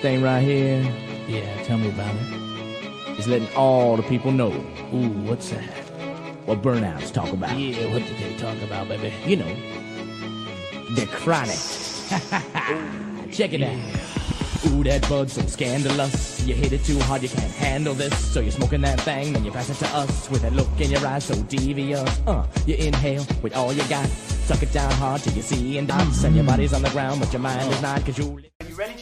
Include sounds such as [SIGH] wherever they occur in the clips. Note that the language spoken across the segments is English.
thing right here Yeah, tell me about it. it. is letting all the people know Ooh, what's that? what burnouts talk about. Yeah, what did they talk about, baby? You know, the chronic. [LAUGHS] Check it out. Ooh, that bud's so scandalous. You hit it too hard, you can't handle this. So you're smoking that thing, then you pass it to us with that look in your eyes so devious. Uh, you inhale with all you got. Suck it down hard till you see and dots. And your body's on the ground, but your mind is not, cause you.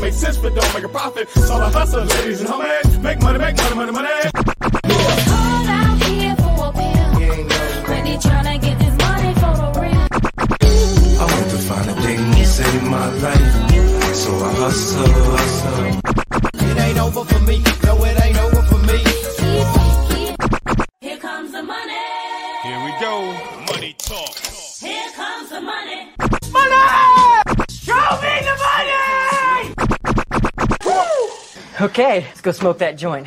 Don't make sense, but don't make a profit. So I hustle, ladies and homies. Make money, make money, money, money. I want to find a thing to save my life. So I hustle, hustle. It ain't over for me. No, it ain't over Okay, let's go smoke that joint.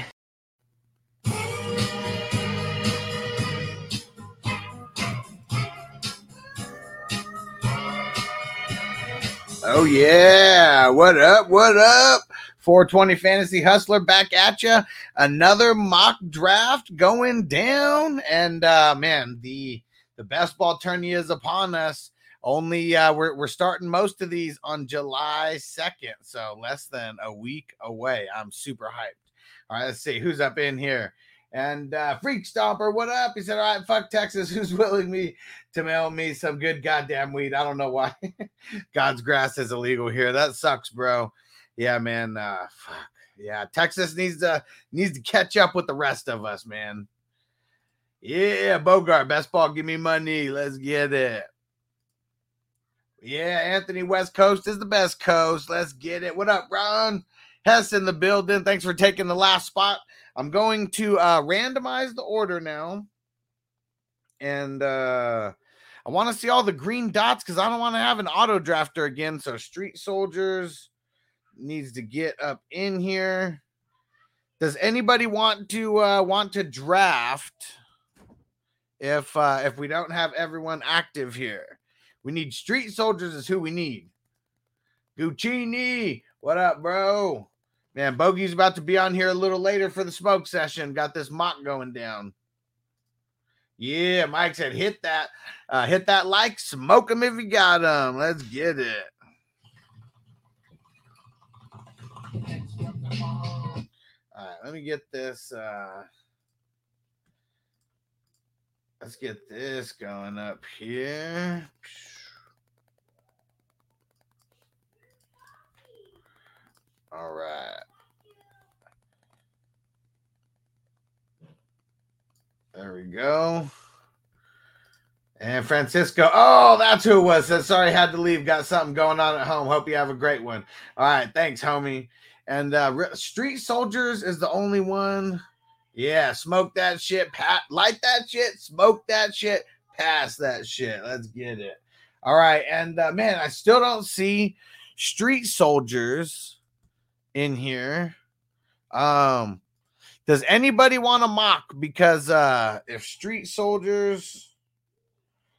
Oh yeah, what up? What up? 420 Fantasy Hustler back at you. Another mock draft going down, and uh, man, the the best ball tourney is upon us. Only uh, we're we're starting most of these on July 2nd, so less than a week away. I'm super hyped. All right, let's see who's up in here. And uh, Freak Stomper, what up? He said, All right, fuck Texas. [LAUGHS] Who's willing me to mail me some good goddamn weed? I don't know why. [LAUGHS] God's grass is illegal here. That sucks, bro. Yeah, man. Uh, fuck. Yeah, Texas needs to needs to catch up with the rest of us, man. Yeah, Bogart, best ball. Give me money. Let's get it. Yeah, Anthony West Coast is the best coast. Let's get it. What up, Ron? Hess in the building. Thanks for taking the last spot. I'm going to uh, randomize the order now. And uh, I want to see all the green dots because I don't want to have an auto drafter again. So Street Soldiers needs to get up in here. Does anybody want to uh, want to draft if uh, if we don't have everyone active here? We need Street Soldiers is who we need. Guccini, what up, bro? Man, Bogey's about to be on here a little later for the smoke session. Got this mock going down. Yeah, Mike said hit that, uh, hit that like, smoke them if you got them. Let's get it. All right, let me get this. Uh, let's get this going up here. All right. There we go. And Francisco. Oh, that's who it was. Sorry, had to leave. Got something going on at home. Hope you have a great one. All right. Thanks, homie. And uh, Street Soldiers is the only one. Yeah. Smoke that shit. Pat, light that shit. Smoke that shit. Pass that shit. Let's get it. All right. And uh, man, I still don't see Street Soldiers in here. Um, does anybody want to mock? Because uh if Street Soldiers,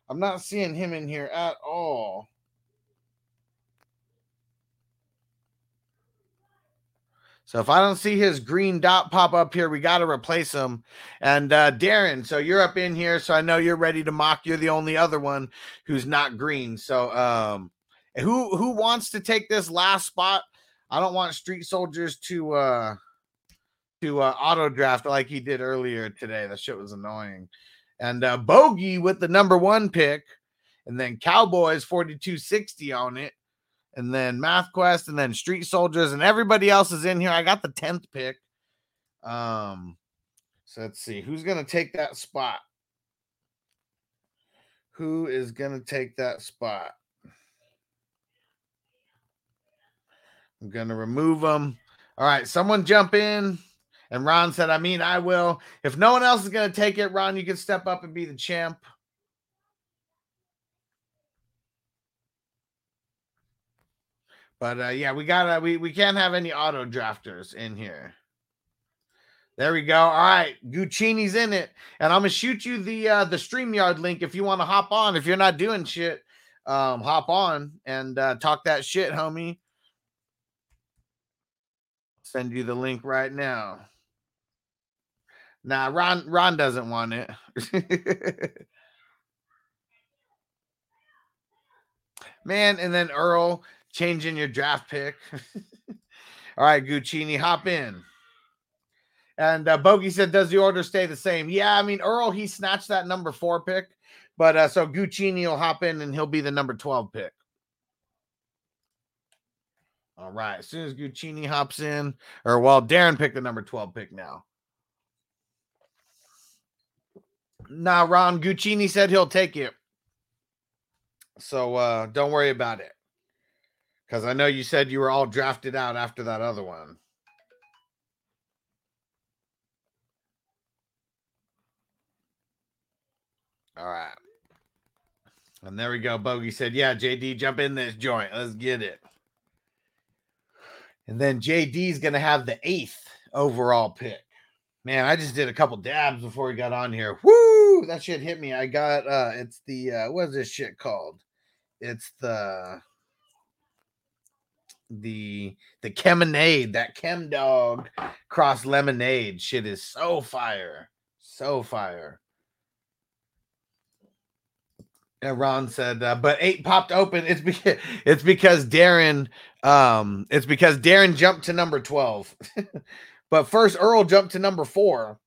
I'm not seeing him in here at all. So if I don't see his green dot pop up here, we got to replace him. And uh Darren, so you're up in here, so I know you're ready to mock. You're the only other one who's not green. So um who who wants to take this last spot? I don't want Street Soldiers to uh to uh, auto draft like he did earlier today. That shit was annoying. And uh, Bogey with the number one pick, and then Cowboys 4260 on it, and then Math Quest, and then Street Soldiers, and everybody else is in here. I got the 10th pick. Um, so let's see who's gonna take that spot. Who is gonna take that spot? I'm gonna remove them. All right, someone jump in. And Ron said, I mean, I will. If no one else is gonna take it, Ron, you can step up and be the champ. But uh, yeah, we gotta we we can't have any auto drafters in here. There we go. All right, Guccini's in it, and I'm gonna shoot you the uh, the Streamyard link if you want to hop on. If you're not doing shit, um, hop on and uh, talk that shit, homie. Send you the link right now. Nah, Ron Ron doesn't want it. [LAUGHS] Man, and then Earl changing your draft pick. [LAUGHS] All right, Guccini, hop in. And uh, Bogey said, "Does the order stay the same?" Yeah, I mean Earl he snatched that number four pick, but uh, so Guccini will hop in and he'll be the number twelve pick. All right, as soon as Guccini hops in, or well, Darren picked the number twelve pick now. Nah, Ron Guccini said he'll take it, so uh, don't worry about it. Because I know you said you were all drafted out after that other one. All right. And there we go. Bogey said, Yeah, JD, jump in this joint. Let's get it. And then JD's going to have the eighth overall pick. Man, I just did a couple dabs before we got on here. Woo! That shit hit me. I got, uh, it's the, uh, what is this shit called? It's the, the the Cheminade, that Chem Dog cross lemonade shit is so fire, so fire. And Ron said, uh, but eight popped open. It's because [LAUGHS] it's because Darren, um, it's because Darren jumped to number twelve, [LAUGHS] but first Earl jumped to number four.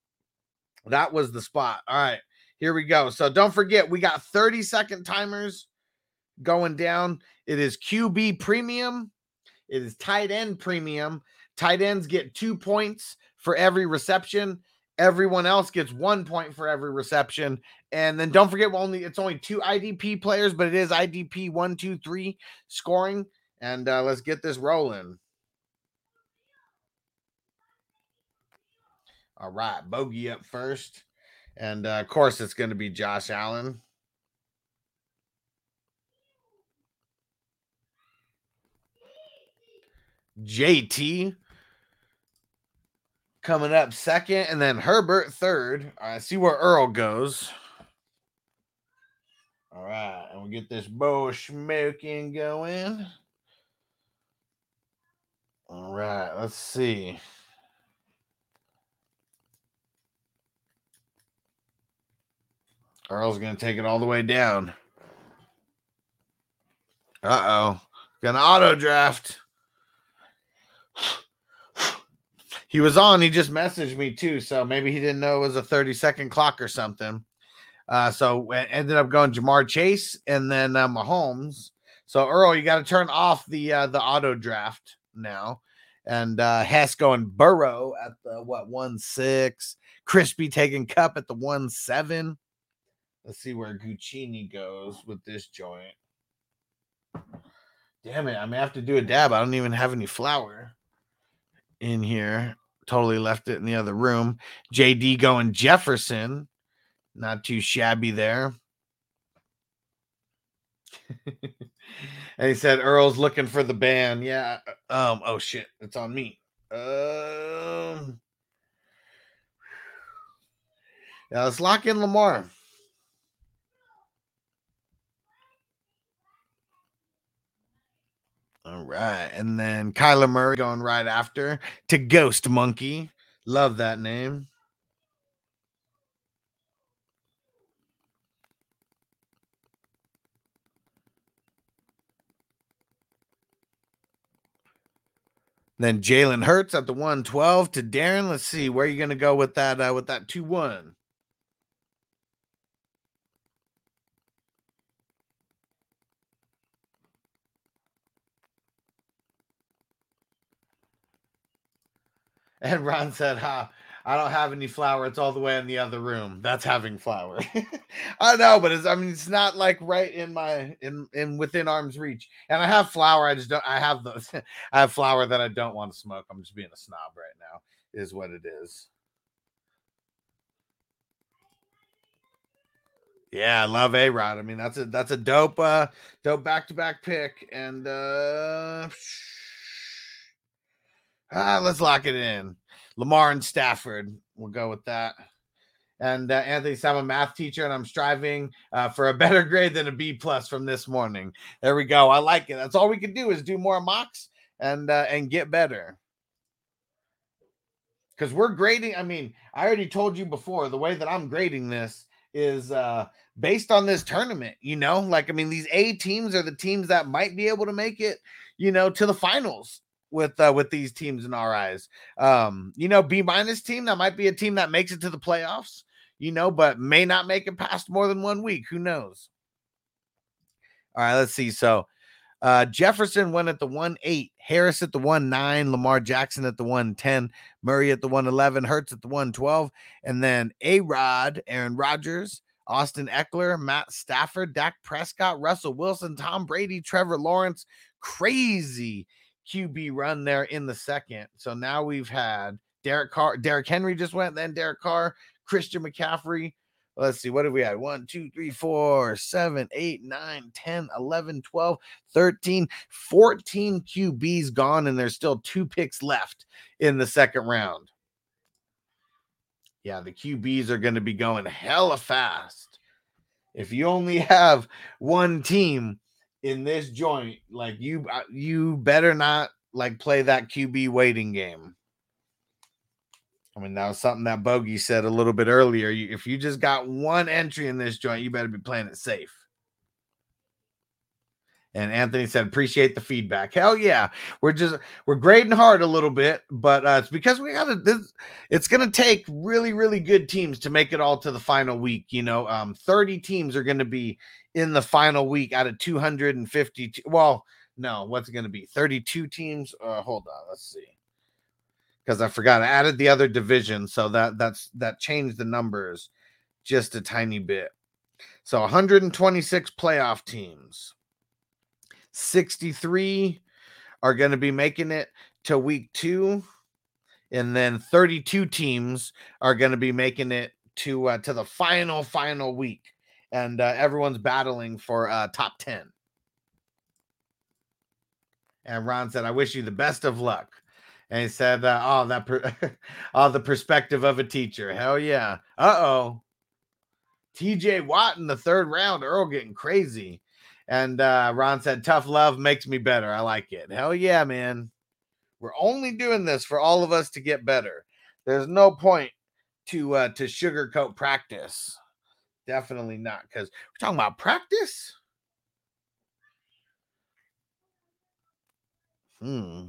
That was the spot. All right, here we go. So don't forget, we got thirty second timers going down. It is QB premium. It is tight end premium. Tight ends get two points for every reception. Everyone else gets one point for every reception. And then don't forget, only it's only two IDP players, but it is IDP one, two, three scoring. And uh, let's get this rolling. All right, Bogey up first. And uh, of course, it's going to be Josh Allen. JT coming up second, and then Herbert third. Right, see where Earl goes. All right, and we get this bow smoking going. All right, let's see. Earl's gonna take it all the way down. Uh oh, gonna auto draft. He was on. He just messaged me too, so maybe he didn't know it was a thirty second clock or something. Uh, so ended up going Jamar Chase and then uh, Mahomes. So Earl, you got to turn off the uh, the auto draft now, and uh, Hess going Burrow at the what one six, Crispy taking Kupp at the one seven. Let's see where Guccini goes with this joint. Damn it! I may have to do a dab. I don't even have any flour in here. Totally left it in the other room. JD going Jefferson. Not too shabby there. [LAUGHS] and he said Earl's looking for the band. Yeah. Um, oh shit, it's on me. Um yeah, let's lock in Lamar. All right. And then Kyler Murray going right after to Ghost Monkey. Love that name. Then Jalen Hurts at the 112 to Darren. Let's see where you're going to go with that uh, with that 2-1. [LAUGHS] And Ron said, "Ha, I don't have any flour. It's all the way in the other room. That's having flour. [LAUGHS] I know, but it's I mean it's not like right in my in in within arm's reach. And I have flour. I just don't. I have the [LAUGHS] I have flour that I don't want to smoke. I'm just being a snob right now. Is what it is. Yeah, I love A Rod. I mean, that's a that's a dope uh dope back to back pick. And uh [SIGHS] ah, let's lock it in. Lamar and Stafford. We'll go with that. And uh, Anthony said, I'm a math teacher and I'm striving uh, for a better grade than a B plus from this morning. There we go. I like it. That's all we can do is do more mocks and uh, and get better. Because we're grading. I mean, I already told you before the way that I'm grading this is uh based on this tournament, you know, like I mean, these A teams are the teams that might be able to make it, you know, to the finals with uh with these teams in our eyes. Um, you know, B minus team that might be a team that makes it to the playoffs, you know, but may not make it past more than one week. Who knows? All right, let's see. So uh Jefferson went at the 1 8, Harris at the 1 9, Lamar Jackson at the 1 10, Murray at the 1 11, Hurts at the 1 12, and then A Rod, Aaron Rodgers, Austin Ekeler, Matt Stafford, Dak Prescott, Russell Wilson, Tom Brady, Trevor Lawrence. Crazy QB run there in the second. So now we've had Derek Carr, Derrick Henry just went, then Derek Carr, Christian McCaffrey. Let's see, what have we had? 1, 2, 3, 4, 7, 8, 9, 10, 11, 12, 13, 14 QBs gone, and there's still two picks left in the second round. Yeah, the QBs are going to be going hella fast. If you only have one team in this joint, like you, uh, you better not like play that QB waiting game. I mean, that was something that Bogey said a little bit earlier. If you just got one entry in this joint, you better be playing it safe. And Anthony said, appreciate the feedback. Hell yeah. We're just we're grading hard a little bit, but uh, it's because we gotta this it's gonna take really, really good teams to make it all to the final week. You know, um, 30 teams are gonna be in the final week out of 250. te- Well, no, what's it gonna be? 32 teams? Uh hold on, let's see. Because I forgot I added the other division, so that that's that changed the numbers just a tiny bit. So 126 playoff teams. 63 are going to be making it to week two and then 32 teams are going to be making it to uh, to the final final week and uh, everyone's battling for uh, top 10 and ron said i wish you the best of luck and he said uh, oh that per- [LAUGHS] oh the perspective of a teacher hell yeah uh-oh tj watt in the third round earl getting crazy and uh, Ron said, tough love makes me better. I like it. Hell yeah, man. We're only doing this for all of us to get better. There's no point to uh to sugarcoat practice. Definitely not, because we're talking about practice. Hmm.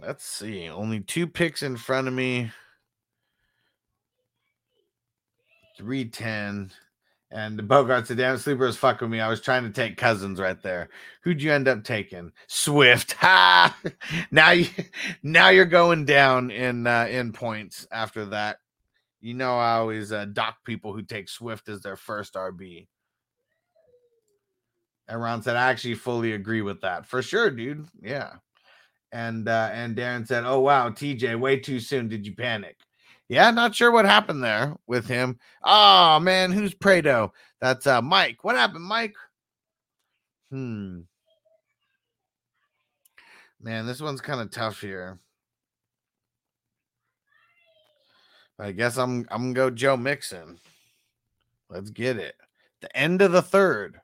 Let's see. Only two picks in front of me. 310. And Bogart said, damn sleeper was fucking me. I was trying to take cousins right there. Who'd you end up taking? Swift. [LAUGHS] Ha! now you now you're going down in uh, in points after that. You know I always uh, dock people who take Swift as their first RB. And Ron said, I actually fully agree with that. For sure, dude. Yeah. And uh, and Darren said, Oh wow, TJ, way too soon. Did you panic? Yeah, not sure what happened there with him. Oh man, who's Prado? That's uh Mike. What happened, Mike? Hmm. Man, this one's kind of tough here. I guess I'm I'm gonna go Joe Mixon. Let's get it. The end of the third.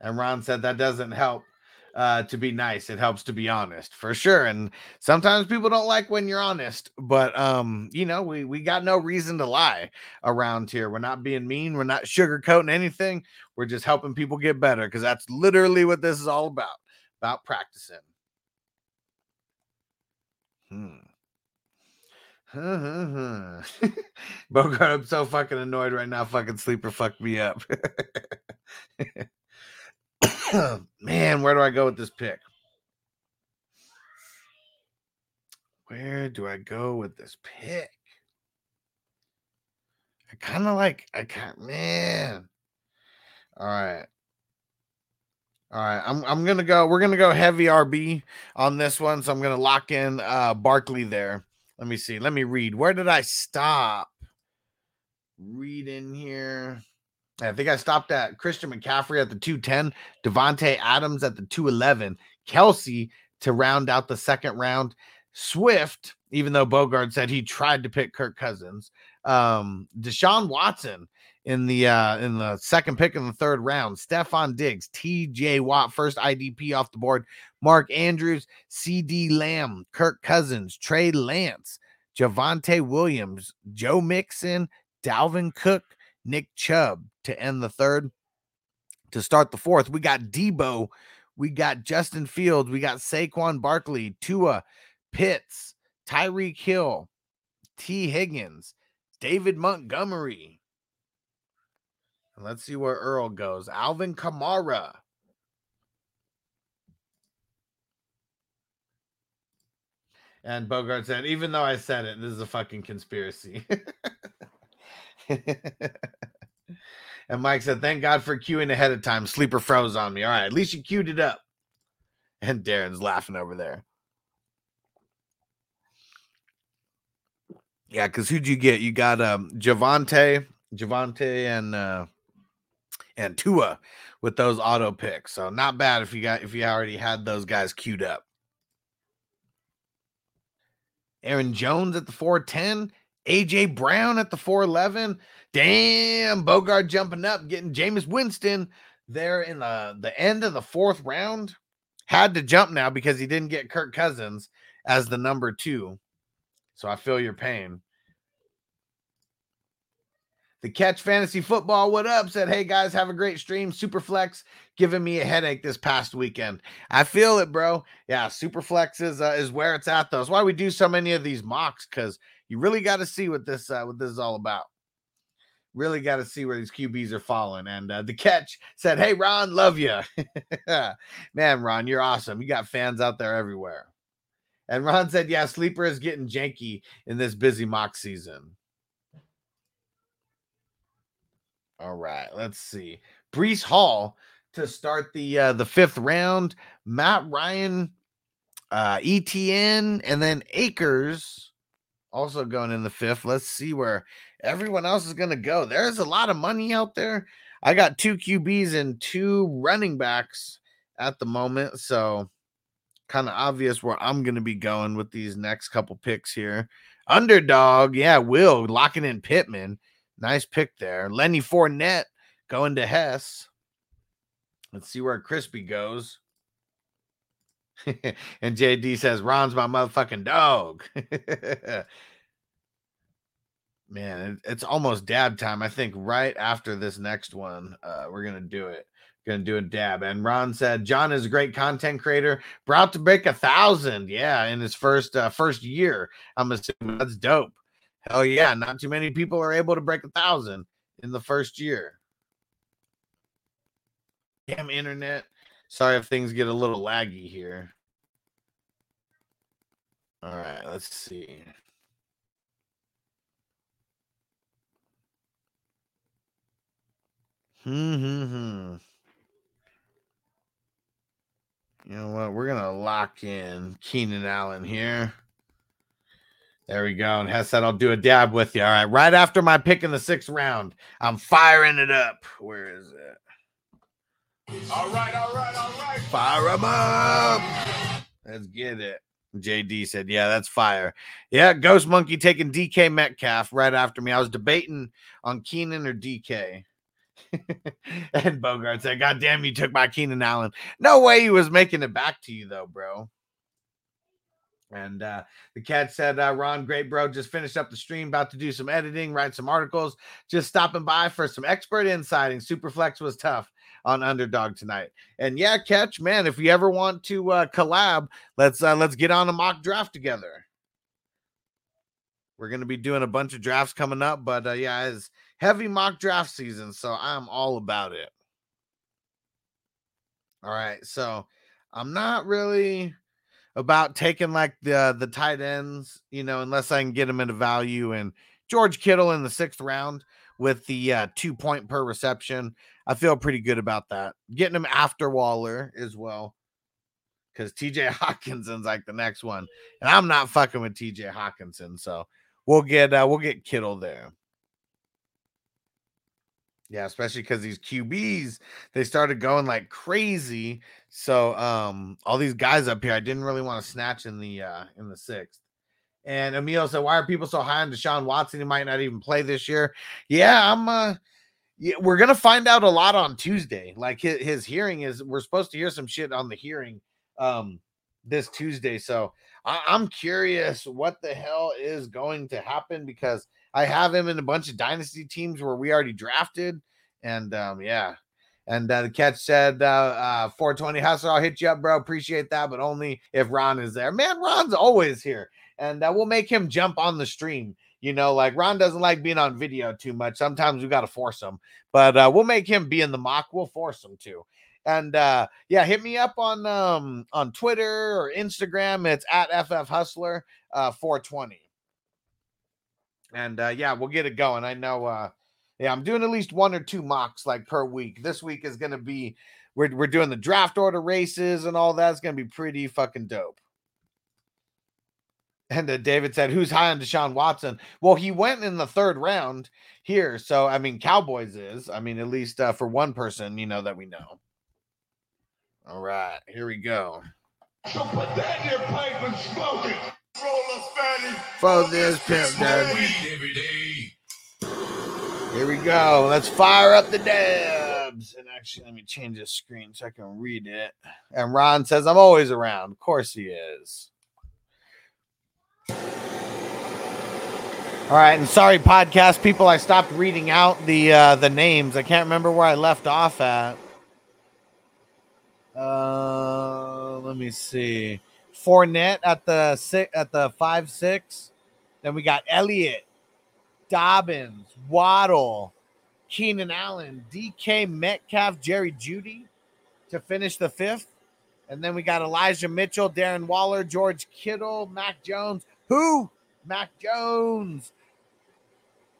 And Ron said that doesn't help uh, to be nice. It helps to be honest for sure. And sometimes people don't like when you're honest, but um, you know, we we got no reason to lie around here. We're not being mean. We're not sugarcoating anything. We're just helping people get better because that's literally what this is all about. About practicing. Hmm. [LAUGHS] Bogart, I'm so fucking annoyed right now. Fucking sleeper fucked me up. [LAUGHS] Man, where do I go with this pick? where do I go with this pick? I kind of like, I can't, man. All right. All right. I'm, I'm to go, we're to go heavy RB on this one. So I'm to lock in uh, Barkley there. Let me see. Let me read. Where did I stop? Read in here. I think I stopped at Christian McCaffrey at the 210, Davante Adams at the 211, Kelce to round out the second round, Swift, even though Bogart said he tried to pick Kirk Cousins, um, Deshaun Watson in the uh in the second pick in the third round, Stefon Diggs, TJ Watt, first IDP off the board, Mark Andrews, CeeDee Lamb, Kirk Cousins, Trey Lance, Javonte Williams, Joe Mixon, Dalvin Cook, Nick Chubb to end the third. To start the fourth, we got Deebo, we got Justin Fields, we got Saquon Barkley, Tua, Pitts, Tyreek Hill, Tee Higgins, David Montgomery. And let's see where Earl goes. Alvin Kamara. And Bogart said, even though I said it, this is a fucking conspiracy. [LAUGHS] and Mike said, thank God for queuing ahead of time. Sleeper froze on me. All right, at least you queued it up. And Darren's laughing over there. Yeah, because who'd you get? You got um Javonte, Javonte, and uh and Tua with those auto picks. So not bad if you got if you already had those guys queued up. Aaron Jones at the 410, AJ Brown at the 411. Damn, Bogart jumping up, getting Jameis Winston there in the, the end of the fourth round. Had to jump now because he didn't get Kirk Cousins as the number two. So I feel your pain. The Catch Fantasy Football, what up? Said, hey guys, have a great stream. Superflex giving me a headache this past weekend. I feel it, bro. Yeah, Superflex is uh, is where it's at, though. That's why we do so many of these mocks because you really got to see what this uh, what this is all about. Really got to see where these QBs are falling. And uh, the Catch said, hey Ron, love you, [LAUGHS] man. Ron, you're awesome. You got fans out there everywhere. And Ron said, yeah, sleeper is getting janky in this busy mock season. All right, let's see. Breece Hall to start the uh, the fifth round. Matt Ryan, uh, ETN, and then Akers also going in the fifth. Let's see where everyone else is going to go. There's a lot of money out there. I got two QBs and two running backs at the moment, so kind of obvious where I'm going to be going with these next couple picks here. Underdog, yeah, Will locking in Pittman. Nice pick there. Lenny Fournette going to Hess. Let's see where Crispy goes. [LAUGHS] and JD says, Ron's my motherfucking dog. [LAUGHS] Man, it, it's almost dab time. I think right after this next one, uh, we're going to do it. Going to do a dab. And Ron said, John is a great content creator, brought to break a thousand. Yeah, in his first uh, first year. I'm assuming that's dope. Hell yeah, not too many people are able to break a thousand in the first year. Damn internet. Sorry if things get a little laggy here. All right, let's see. Hmm, hmm, hmm. You know what? We're gonna lock in Keenan Allen here. There we go. And Hess said, I'll do a dab with you. All right. Right after my pick in the sixth round, I'm firing it up. Where is it? All right, all right, all right. Fire them up. Let's get it. JD said, Yeah, that's fire. Yeah, Ghost Monkey taking DK Metcalf right after me. I was debating on Keenan or DK. [LAUGHS] and Bogart said, God damn, you took my Keenan Allen. No way he was making it back to you, though, bro. And uh, the cat said, uh, Ron, great bro. Just finished up the stream, about to do some editing, write some articles. Just stopping by for some expert insighting. Superflex was tough on underdog tonight. And yeah, catch, man, if you ever want to uh, collab, let's uh, let's get on a mock draft together. We're gonna be doing a bunch of drafts coming up, but uh, yeah, it's heavy mock draft season, so I'm all about it. All right, so I'm not really about taking like the the tight ends, you know, unless I can get him into value and George Kittle in the sixth round with the uh, two point per reception. I feel pretty good about that. Getting him after Waller as well. Because TJ [LAUGHS] Hockenson's like the next one. And I'm not fucking with TJ Hockenson. So we'll get uh we'll get Kittle there. Yeah, especially because these QBs they started going like crazy. So um all these guys up here, I didn't really want to snatch in the uh in the sixth. And Emil said, Why are people so high on Deshaun Watson? He might not even play this year. Yeah, I'm uh yeah, we're gonna find out a lot on Tuesday. Like his, his hearing is we're supposed to hear some shit on the hearing um this Tuesday. So I, I'm curious what the hell is going to happen because I have him in a bunch of dynasty teams where we already drafted. And um, yeah. And uh, the catch said, uh, uh, 420 hustle, I'll hit you up, bro. Appreciate that, but only if Ron is there. Man, Ron's always here. And uh, we'll make him jump on the stream. You know, like Ron doesn't like being on video too much. Sometimes we got to force him, but uh, we'll make him be in the mock. We'll force him to. And uh, yeah, hit me up on um, on Twitter or Instagram. It's at FF Hustler uh, 420 and uh, yeah, we'll get it going. I know. Uh, yeah, I'm doing at least one or two mocks like per week. This week is gonna be we're we're doing the draft order races and all that's gonna be pretty fucking dope. And uh, David said, "Who's high on Deshaun Watson?" Well, he went in the third round here, so I mean, Cowboys is. I mean, at least uh, for one person, you know that we know. All right, here we go. So put that in your pipe and smoke it. Roll us, fatty. For this pimp daddy. Here we go. Let's fire up the dabs. And actually, let me change this screen so I can read it. And Ron says, I'm always around. Of course he is. All right, and sorry, podcast people, I stopped reading out the uh, the names. I can't remember where I left off at. Uh, let me see. Fournette at the six at the five six. Then we got Elliott, Dobbins, Waddle, Keenan Allen, DK Metcalf, Jerry Jeudy to finish the fifth. And then we got Elijah Mitchell, Darren Waller, George Kittle, Mac Jones. Who? Mac Jones.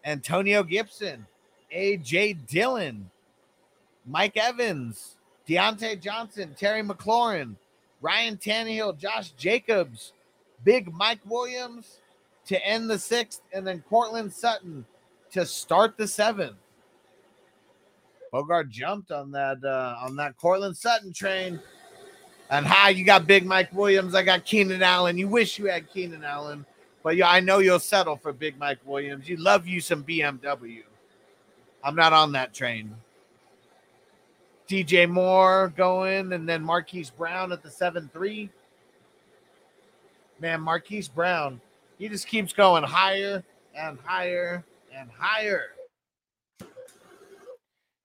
Antonio Gibson, AJ Dillon, Mike Evans, Diontae Johnson, Terry McLaurin, Ryan Tannehill, Josh Jacobs, Big Mike Williams to end the sixth, and then Courtland Sutton to start the seventh. Bogart jumped on that uh, on that Courtland Sutton train. And hi, you got Big Mike Williams. I got Keenan Allen. You wish you had Keenan Allen, but yeah, I know you'll settle for Big Mike Williams. You love you some BMW. I'm not on that train. DJ Moore going, and then Marquise Brown at the 7 3. Man, Marquise Brown, he just keeps going higher and higher and higher.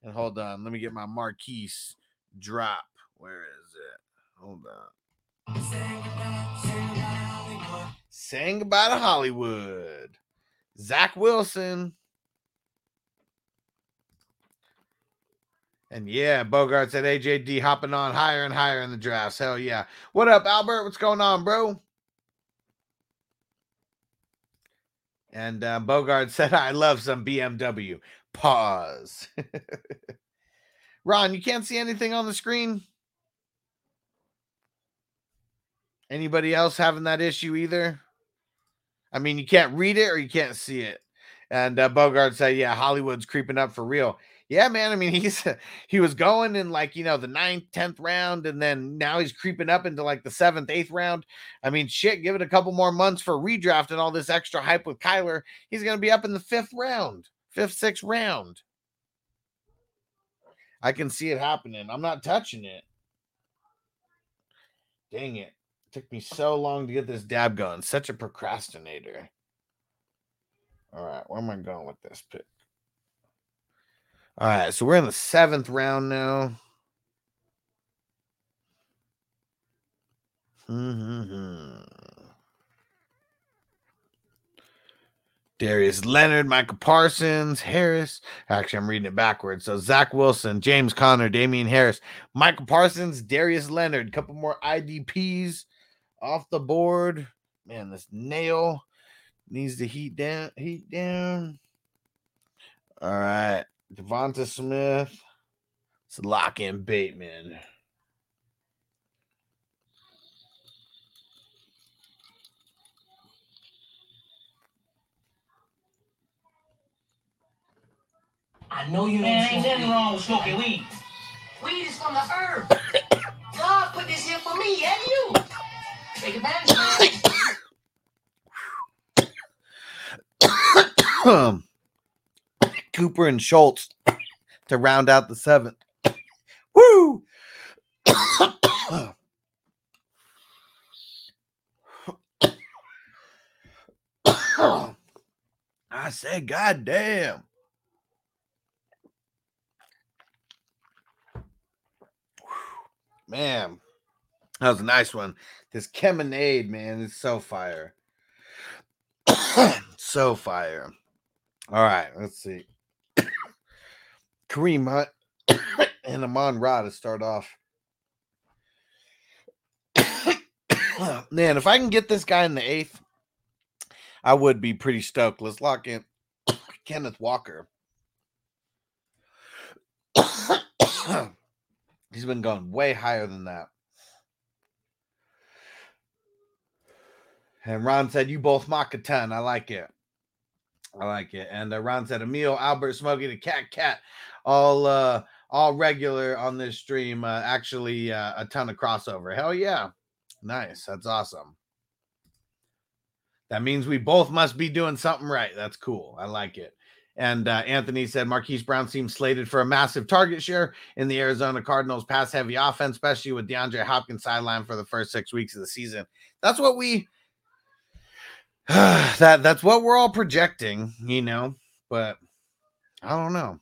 And hold on, let me get my Marquise drop. Where is it? Hold on. Saying goodbye to Hollywood. Zach Wilson. And yeah, Bogart said AJD hopping on higher and higher in the drafts. Hell yeah. What up, Albert? What's going on, bro? And uh, Bogart said, I love some BMW. Pause. [LAUGHS] Ron, you can't see anything on the screen? Anybody else having that issue either? I mean, you can't read it or you can't see it. And uh, Bogart said, Yeah, Hollywood's creeping up for real yeah, man. I mean, he's [LAUGHS] he was going in like you know the ninth, tenth round, and then now he's creeping up into like the seventh, eighth round. I mean, shit, give it a couple more months for redraft and all this extra hype with Kyler. He's gonna be up in the fifth round, fifth, sixth round. I can see it happening. I'm not touching it. Dang it. it took me so long to get this dab going. Such a procrastinator. All right, where am I going with this pick? All right, so we're in the seventh round now. Mm-hmm. Darius Leonard, Michael Parsons, Harris. Actually, I'm reading it backwards. So Zach Wilson, James Conner, Damien Harris, Michael Parsons, Darius Leonard. Couple more IDPs. off the board. Man, this nail needs to heat down. Heat down. All right, Devonta Smith. Let's lock in Bateman. I know you Man, ain't nothing wrong with smoking weed. Weed is from the herb. [COUGHS] God put this here for me and you. Take advantage, [COUGHS] man. Um, Cooper and Schultz to round out the seventh. Woo! [COUGHS] I said, God damn. Man, that was a nice one. This Cheminade, man, is so fire. [COUGHS] so fire. All right, let's see. Kareem Hunt [COUGHS] and Amon Ra to start off. [COUGHS] Man, if I can get this guy in the eighth, I would be pretty stoked. Let's lock in [COUGHS] Kenneth Walker. He's been going way higher than that. And Ron said, You both mock a ton. I like it. I like it. And uh, Ron said, Emil, Albert, Smokey, the cat, cat, all uh all regular on this stream. Uh, actually, uh, a ton of crossover. Hell yeah. Nice. That's awesome. That means we both must be doing something right. That's cool. I like it. And uh, Anthony said Marquise Brown seems slated for a massive target share in the Arizona Cardinals pass heavy offense, especially with DeAndre Hopkins sideline for the first six weeks of the season. That's what we [SIGHS] that that's what we're all projecting, you know. But I don't know.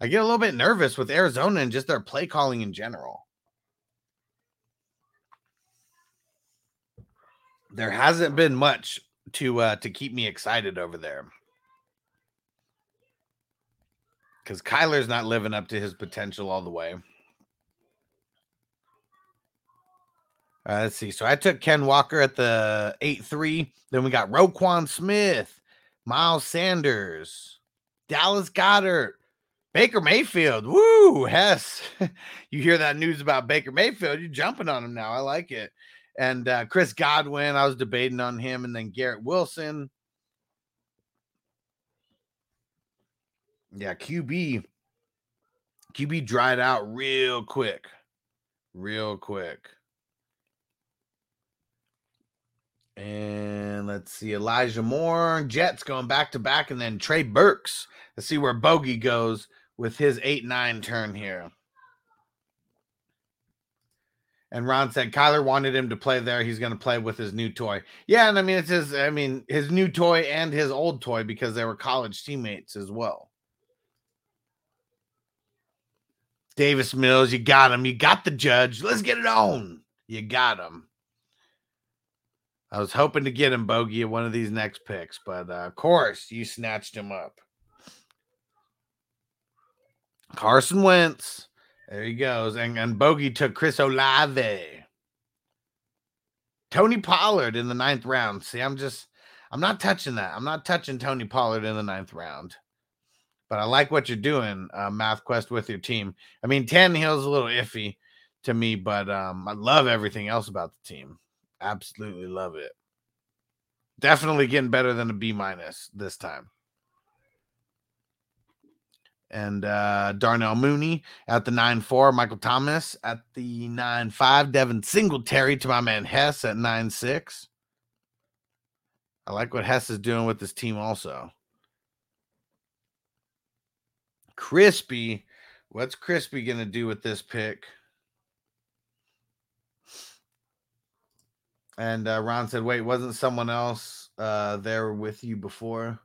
I get a little bit nervous with Arizona and just their play calling in general. There hasn't been much to uh to keep me excited over there. Because Kyler's not living up to his potential all the way. Uh, let's see. So I took Ken Walker at the 8 3. Then we got Roquan Smith, Miles Sanders, Dallas Goedert, Baker Mayfield. Woo, Hess. [LAUGHS] you hear that news about Baker Mayfield, you're jumping on him now. I like it. And uh, Chris Godwin, I was debating on him. And then Garrett Wilson. Yeah, QB. QB dried out real quick. Real quick. And let's see, Elijah Moore, Jets going back to back, and then Trey Burks. Let's see where Bogey goes with his 8 9 turn here. And Ron said Kyler wanted him to play there. He's going to play with his new toy. Yeah, and I mean it's his I mean his new toy and his old toy because they were college teammates as well. Davis Mills, you got him. You got the judge. Let's get it on. You got him. I was hoping to get him bogey at one of these next picks, but uh, of course you snatched him up. Carson Wentz. There he goes. And, and Bogey took Chris Olave. Tony Pollard in the ninth round. See, I'm just, I'm not touching that. I'm not touching Tony Pollard in the ninth round. But I like what you're doing, uh, Math Quest, with your team. I mean, Tannehill's a little iffy to me, but um, I love everything else about the team. Absolutely love it. Definitely getting better than a B minus this time and uh, Darnell Mooney at the 9 4, Michael Thomas at the 9 5, Devin Singletary to my man Hess at 9 6. I like what Hess is doing with this team also. Crispy, what's Crispy going to do with this pick? And uh, Ron said, wait, wasn't someone else uh, there with you before?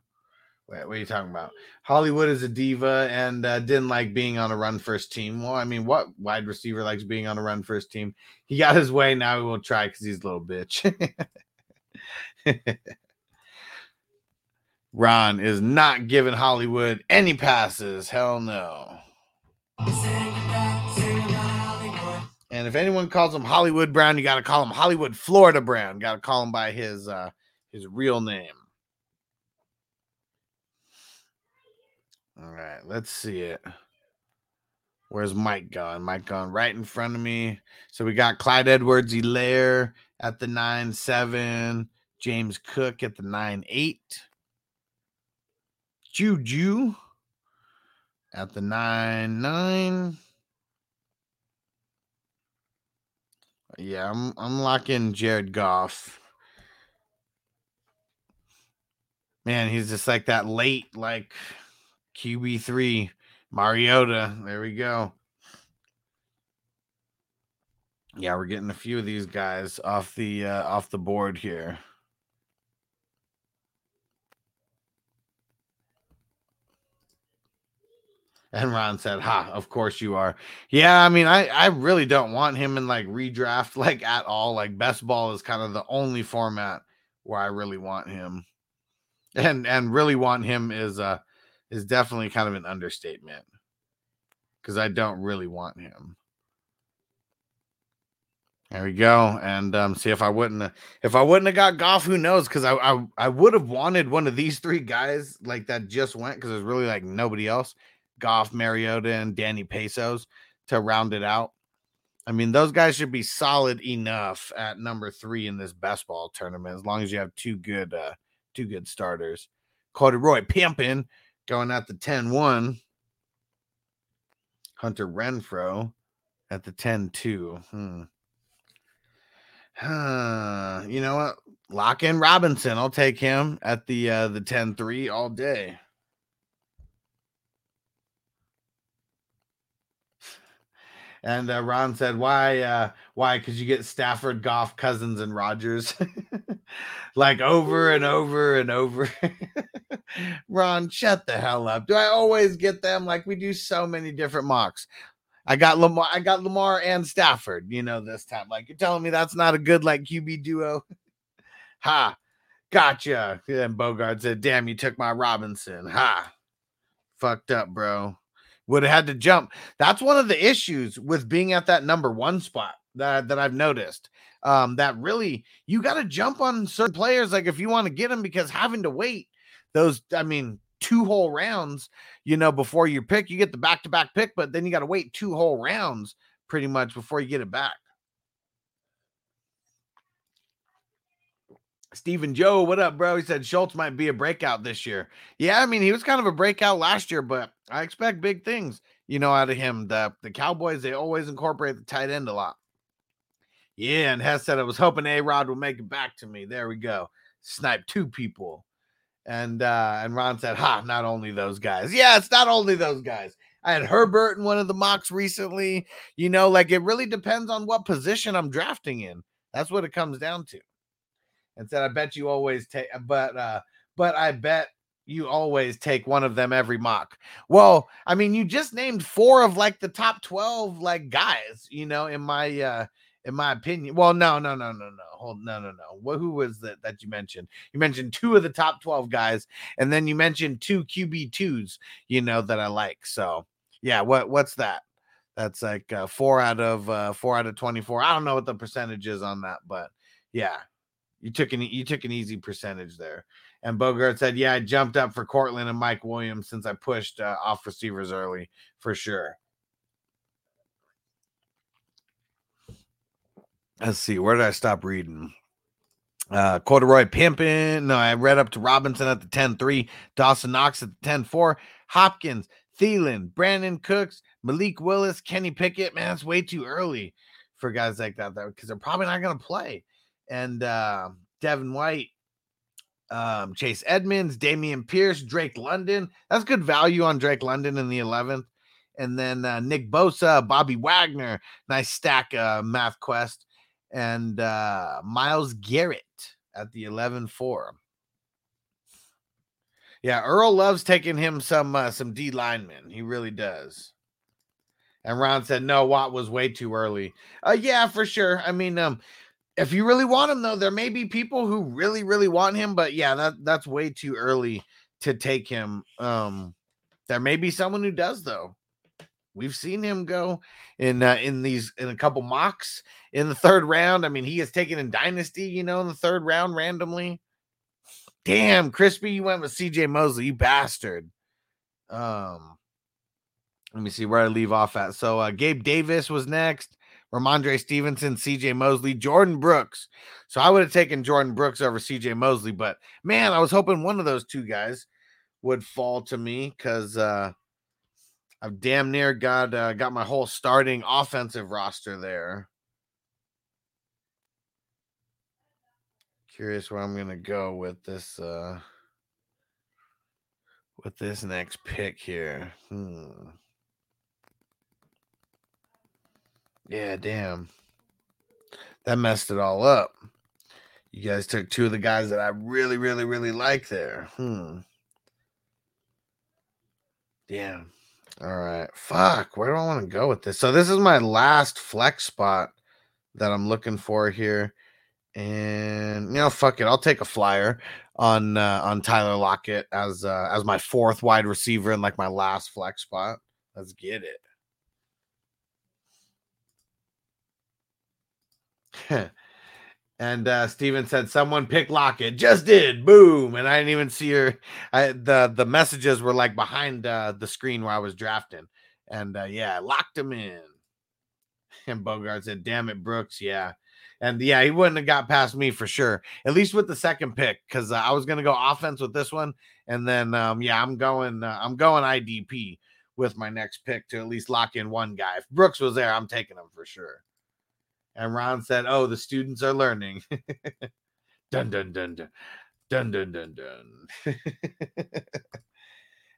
What are you talking about? Hollywood is a diva and uh, didn't like being on a run first team. Well, I mean, what wide receiver likes being on a run first team? He got his way. Now he will try because he's a little bitch. [LAUGHS] Ron is not giving Hollywood any passes. Hell no. And if anyone calls him Hollywood Brown, you got to call him Hollywood Florida Brown. Got to call him by his uh his real name. All right, let's see it. Where's Mike going? Mike going right in front of me. So we got Clyde Edwards Helaire at the 9 7, James Cook at the 9 8, Juju at the 9 9. Yeah, I'm I'm locking Jared Goff. Man, he's just like that late, like QB three, Mariota. There we go. Yeah, we're getting a few of these guys off the uh, off the board here. And Ron said, "Ha, of course you are." Yeah, I mean, I I really don't want him in like redraft [LAUGHS] like at all. Like best ball is kind of the only format where I really want him. And and really want him is uh is definitely kind of an understatement. Cuz I don't really want him. There we go. And um see if I wouldn't if I wouldn't have got Goff, who knows? Because I, I I would have wanted one of these three guys like that just went because there's really like nobody else. Goff, Mariota, and Danny Pesos to round it out. I mean, those guys should be solid enough at number three in this best ball tournament, as long as you have two good uh two good starters. Corduroy Pimpin going at the 10-1. Hunter Renfrow at the 10-2. Hmm. Huh. [SIGHS] You know what? Lock in Robinson. I'll take him at the uh the 10-3 all day. And uh, Ron said, "Why? Uh, why? Because you get Stafford, Goff, Cousins, and Rodgers, [LAUGHS] like over and over and over." [LAUGHS] Ron, shut the hell up. Do I always get them? Like we do so many different mocks. I got Lamar, I got Lamar and Stafford. You know this time. Like you're telling me that's not a good like QB duo. [LAUGHS] ha, gotcha. And Bogart said, "Damn, you took my Robinson." Ha, fucked up, bro would have had to jump. That's one of the issues with being at that number one spot that, that I've noticed. Um, that really you got to jump on certain players, like if you want to get them, because having to wait those, I mean, two whole rounds, you know, before you pick, you get the back to back pick, but then you got to wait two whole rounds pretty much before you get it back. Stephen Joe, what up, bro? He said Schultz might be a breakout this year. Yeah, I mean, he was kind of a breakout last year, but I expect big things, you know, out of him. The the Cowboys, they always incorporate the tight end a lot. Yeah, and Hess said I was hoping A Rod would make it back to me. There we go. Snipe two people. And uh and Ron said, Ha, not only those guys. Yeah, it's not only those guys. I had Herbert in one of the mocks recently. You know, like it really depends on what position I'm drafting in. That's what it comes down to and said, I bet you always take, but, uh, but I bet you always take one of them every mock. Well, I mean, you just named four of like the top 12 like guys, you know, in my, uh, in my opinion. Well, no, no, no, no, no. Hold no, no, no. What who was that that you mentioned? You mentioned two of the top 12 guys, and then you mentioned two QB2s, you know, that I like. So yeah, what what's that? That's like uh, four out of uh, four out of 24. I don't know what the percentage is on that, but yeah, you took an you took an easy percentage there. And Bogart said, "Yeah, I jumped up for Courtland and Mike Williams since I pushed uh, off receivers early for sure." Let's see, where did I stop reading? Uh Corduroy Pimpin. No, I read up to Robinson at the 10-3, Dawson Knox at the 10-4, Hopkins, Thielen, Brandin Cooks, Malik Willis, Kenny Pickett. Man, it's way too early for guys like that, though, because they're probably not going to play and uh, Devin White, um, Chase Edmonds, Dameon Pierce, Drake London. That's good value on Drake London in the 11th. And then uh, Nick Bosa, Bobby Wagner, nice stack uh, Math Quest, and uh, Myles Garrett at the 11 4. Yeah, Earl loves taking him some uh, some D linemen. He really does. And Ron said, no, Watt was way too early. Uh, yeah, for sure. I mean, um, if you really want him though, there may be people who really, really want him, but yeah, that that's way too early to take him. Um, there may be someone who does though. We've seen him go in uh, in these in a couple mocks in the third round. I mean, he is taken in dynasty, you know, in the third round randomly. Damn, crispy, you went with CJ Mosley, you bastard. Um, let me see where I leave off at. So uh, Gabe Davis was next. Rhamondre Stevenson, CJ Mosley, Jordyn Brooks. So I would have taken Jordyn Brooks over CJ Mosley, but man, I was hoping one of those two guys would fall to me because uh, I've damn near got uh, got my whole starting offensive roster there. Curious where I'm gonna go with this uh with this next pick here. Hmm. Yeah, damn. That messed it all up. You guys took two of the guys that I really, really, really like there. Hmm. Damn. All right. Fuck. Where do I want to go with this? So this is my last flex spot that I'm looking for here. And you know, fuck it. I'll take a flyer on uh, on Tyler Lockett as uh, as my fourth wide receiver in like my last flex spot. Let's get it. [LAUGHS] and uh Steven said someone pick Lockett. Just did. Boom. And I didn't even see her. I the the messages were like behind uh the screen where I was drafting. And uh yeah, locked him in. And Bogart said, damn it, Brooks. Yeah. And yeah, he wouldn't have got past me for sure, at least with the second pick, because uh, I was going to go offense with this one, and then um, yeah, I'm going uh, I'm going IDP with my next pick to at least lock in one guy. If Brooks was there, I'm taking him for sure. And Ron said, "Oh, the students are learning." [LAUGHS] dun dun dun dun dun dun dun dun. [LAUGHS]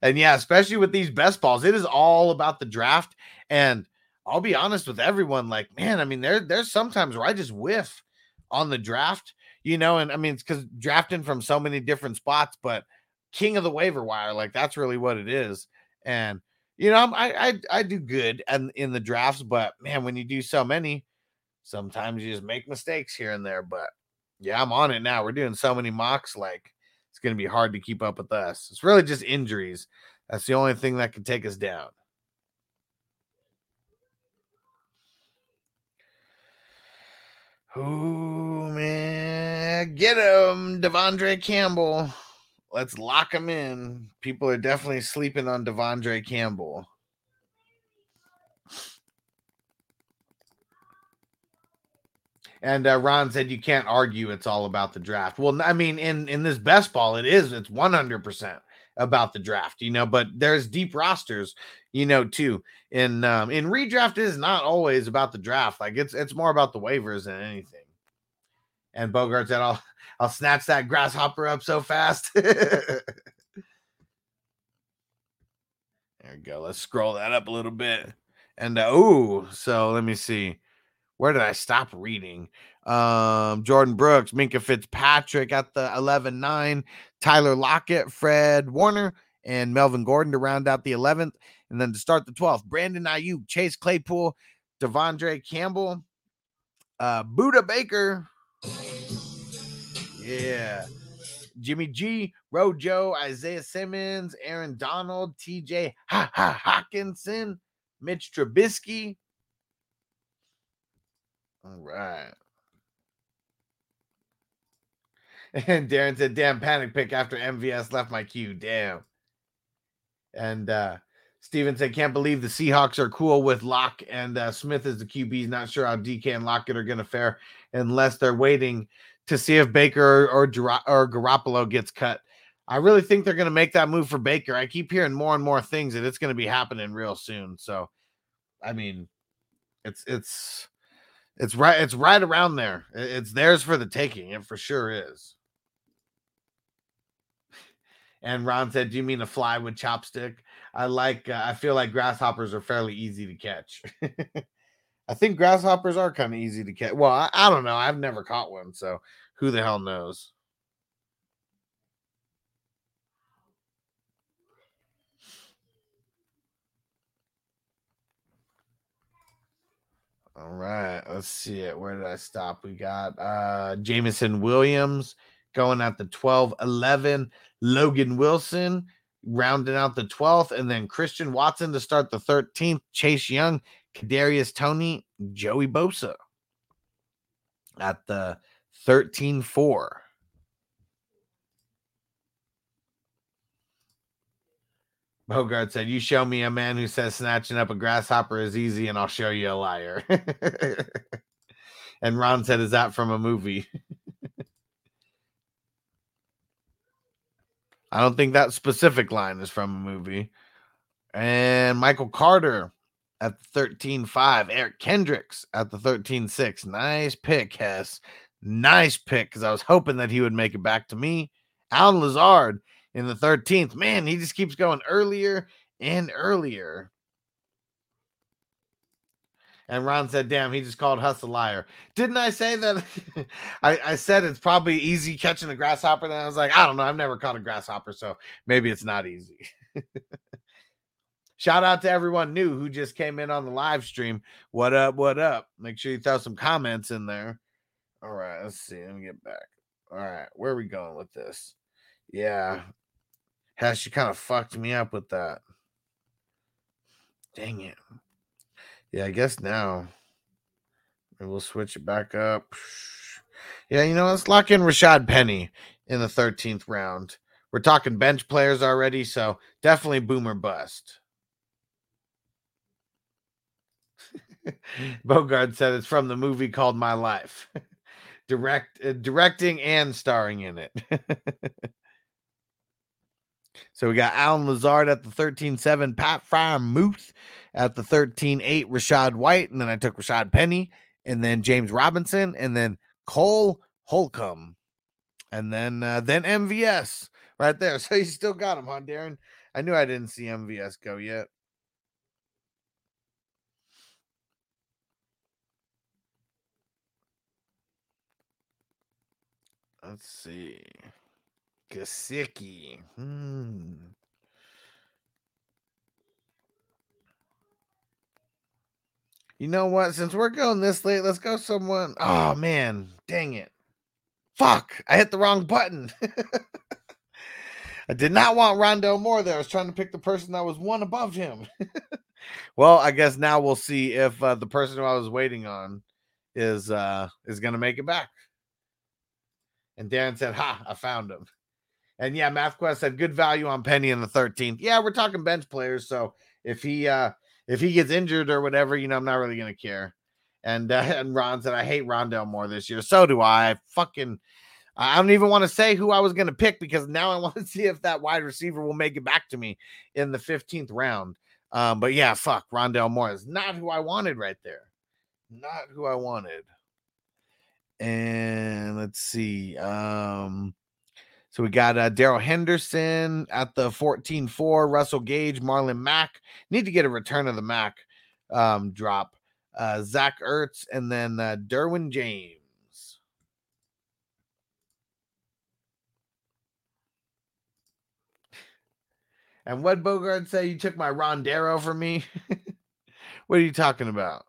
and yeah, especially with these best balls, it is all about the draft and I'll be honest with everyone. Like, man, I mean, there there's sometimes where I just whiff on the draft, you know, and I mean, it's because drafting from so many different spots, but king of the waiver wire, like that's really what it is. And you know, I I I do good and in the drafts, but man, when you do so many, sometimes you just make mistakes here and there. But yeah, I'm on it now. We're doing so many mocks, like it's gonna be hard to keep up with us. It's really just injuries. That's the only thing that can take us down. Oh man, get him, De'Vondre Campbell. Let's lock him in. People are definitely sleeping on De'Vondre Campbell. And uh, Ron said you can't argue it's all about the draft. Well, I mean, in in this best ball, it is. It's one hundred percent about the draft, you know. But there's deep rosters, you know, too. In um, in redraft is not always about the draft. Like it's it's more about the waivers than anything. And Bogart said, "I'll I'll snatch that grasshopper up so fast." [LAUGHS] there we go. Let's scroll that up a little bit. And uh, ooh, so let me see. Where did I stop reading? Um, Jordyn Brooks, Minkah Fitzpatrick at the 11 9, Tyler Lockett, Fred Warner, and Melvin Gordon to round out the 11th. And then to start the 12th, Brandon Aiyuk, Chase Claypool, De'Vondre Campbell, uh, Budda Baker. Yeah. Jimmy G, Rojo, Isaiah Simmons, Aaron Donald, TJ ha- ha- Hockenson, Mitch Trubisky. All right. And Darren said, damn panic pick after MVS left my queue. Damn. And uh Steven said, can't believe the Seahawks are cool with Lock and uh, Smith as the QBs. Not sure how DK and Lockett are going to fare unless they're waiting to see if Baker or, or, or Garoppolo gets cut. I really think they're going to make that move for Baker. I keep hearing more and more things that it's going to be happening real soon. So, I mean, it's it's it's right it's right around there. It's theirs for the taking. It for sure is. And Ron said, "Do you mean a fly with chopstick?" I like. Uh, I feel like grasshoppers are fairly easy to catch. [LAUGHS] I think grasshoppers are kind of easy to catch. Well, I, I don't know. I've never caught one, so who the hell knows? All right, let's see it. Where did I stop? We got uh Jameson Williams going at the 12 11. Logan Wilson rounding out the 12th, and then Christian Watson to start the 13th, Chase Young, Kadarius Toney, Joey Bosa at the 13 4. Bogart said, You show me a man who says snatching up a grasshopper is easy, and I'll show you a liar. [LAUGHS] and Ron said, Is that from a movie? [LAUGHS] I don't think that specific line is from a movie. And Michael Carter at the 13 5. Eric Kendricks at the 13 6. Nice pick, Hess. Nice pick because I was hoping that he would make it back to me. Allen Lazard in the 13th. Man, he just keeps going earlier and earlier. And Ron said, damn, he just called Huss a liar. Didn't I say that? [LAUGHS] I, I said it's probably easy catching a grasshopper. Then I was like, I don't know. I've never caught a grasshopper, so maybe it's not easy. [LAUGHS] Shout out to everyone new who just came in on the live stream. What up? What up? Make sure you throw some comments in there. All right, let's see. Let me get back. All right, where are we going with this? Yeah, Hess, she kind of fucked me up with that. Dang it. Yeah, I guess now maybe we'll switch it back up. [SIGHS] Yeah, you know, let's lock in Rashad Penny in the 13th round. We're talking bench players already, so definitely boomer bust. [LAUGHS] Bogart said it's from the movie called My Life. [LAUGHS] Direct uh, directing and starring in it. [LAUGHS] so we got Allen Lazard at the 13-7, Pat Freiermuth at the 13-8, Rachaad White, and then I took Rashad Penny, and then James Robinson, and then Cole Holcomb, and then uh, then MVS right there. [LAUGHS] So you still got him, huh, Darren? I knew I didn't see MVS go yet. Let's see. Kasicki. Hmm. You know what? Since we're going this late, let's go someone. Oh man, dang it. Fuck. I hit the wrong button. [LAUGHS] I did not want Rondo Moore there. I was trying to pick the person that was one above him. [LAUGHS] well, I guess now we'll see if uh, the person who I was waiting on is uh is gonna make it back. And Darren said, Ha, I found him. And yeah, MathQuest said good value on Penny in the 13th. Yeah, we're talking bench players. So if he uh if he gets injured or whatever, you know, I'm not really gonna care. And uh, [LAUGHS] and Ron said, I hate Rondell more this year. So do I. I fucking I don't even want to say who I was gonna pick because now I [LAUGHS] want to see if that wide receiver will make it back to me in the 15th round. Um, but yeah, fuck, Rondale Moore is not who I wanted right there. Not who I wanted and let's see. Um, so we got uh, Darrell Henderson at the 14 4, Russell Gage, Marlon Mack. Need to get a return of the Mack um, drop. Uh, Zach Ertz, and then uh, Derwin James. And what Bogart say? You took my Rondero from me? [LAUGHS] what are you talking about?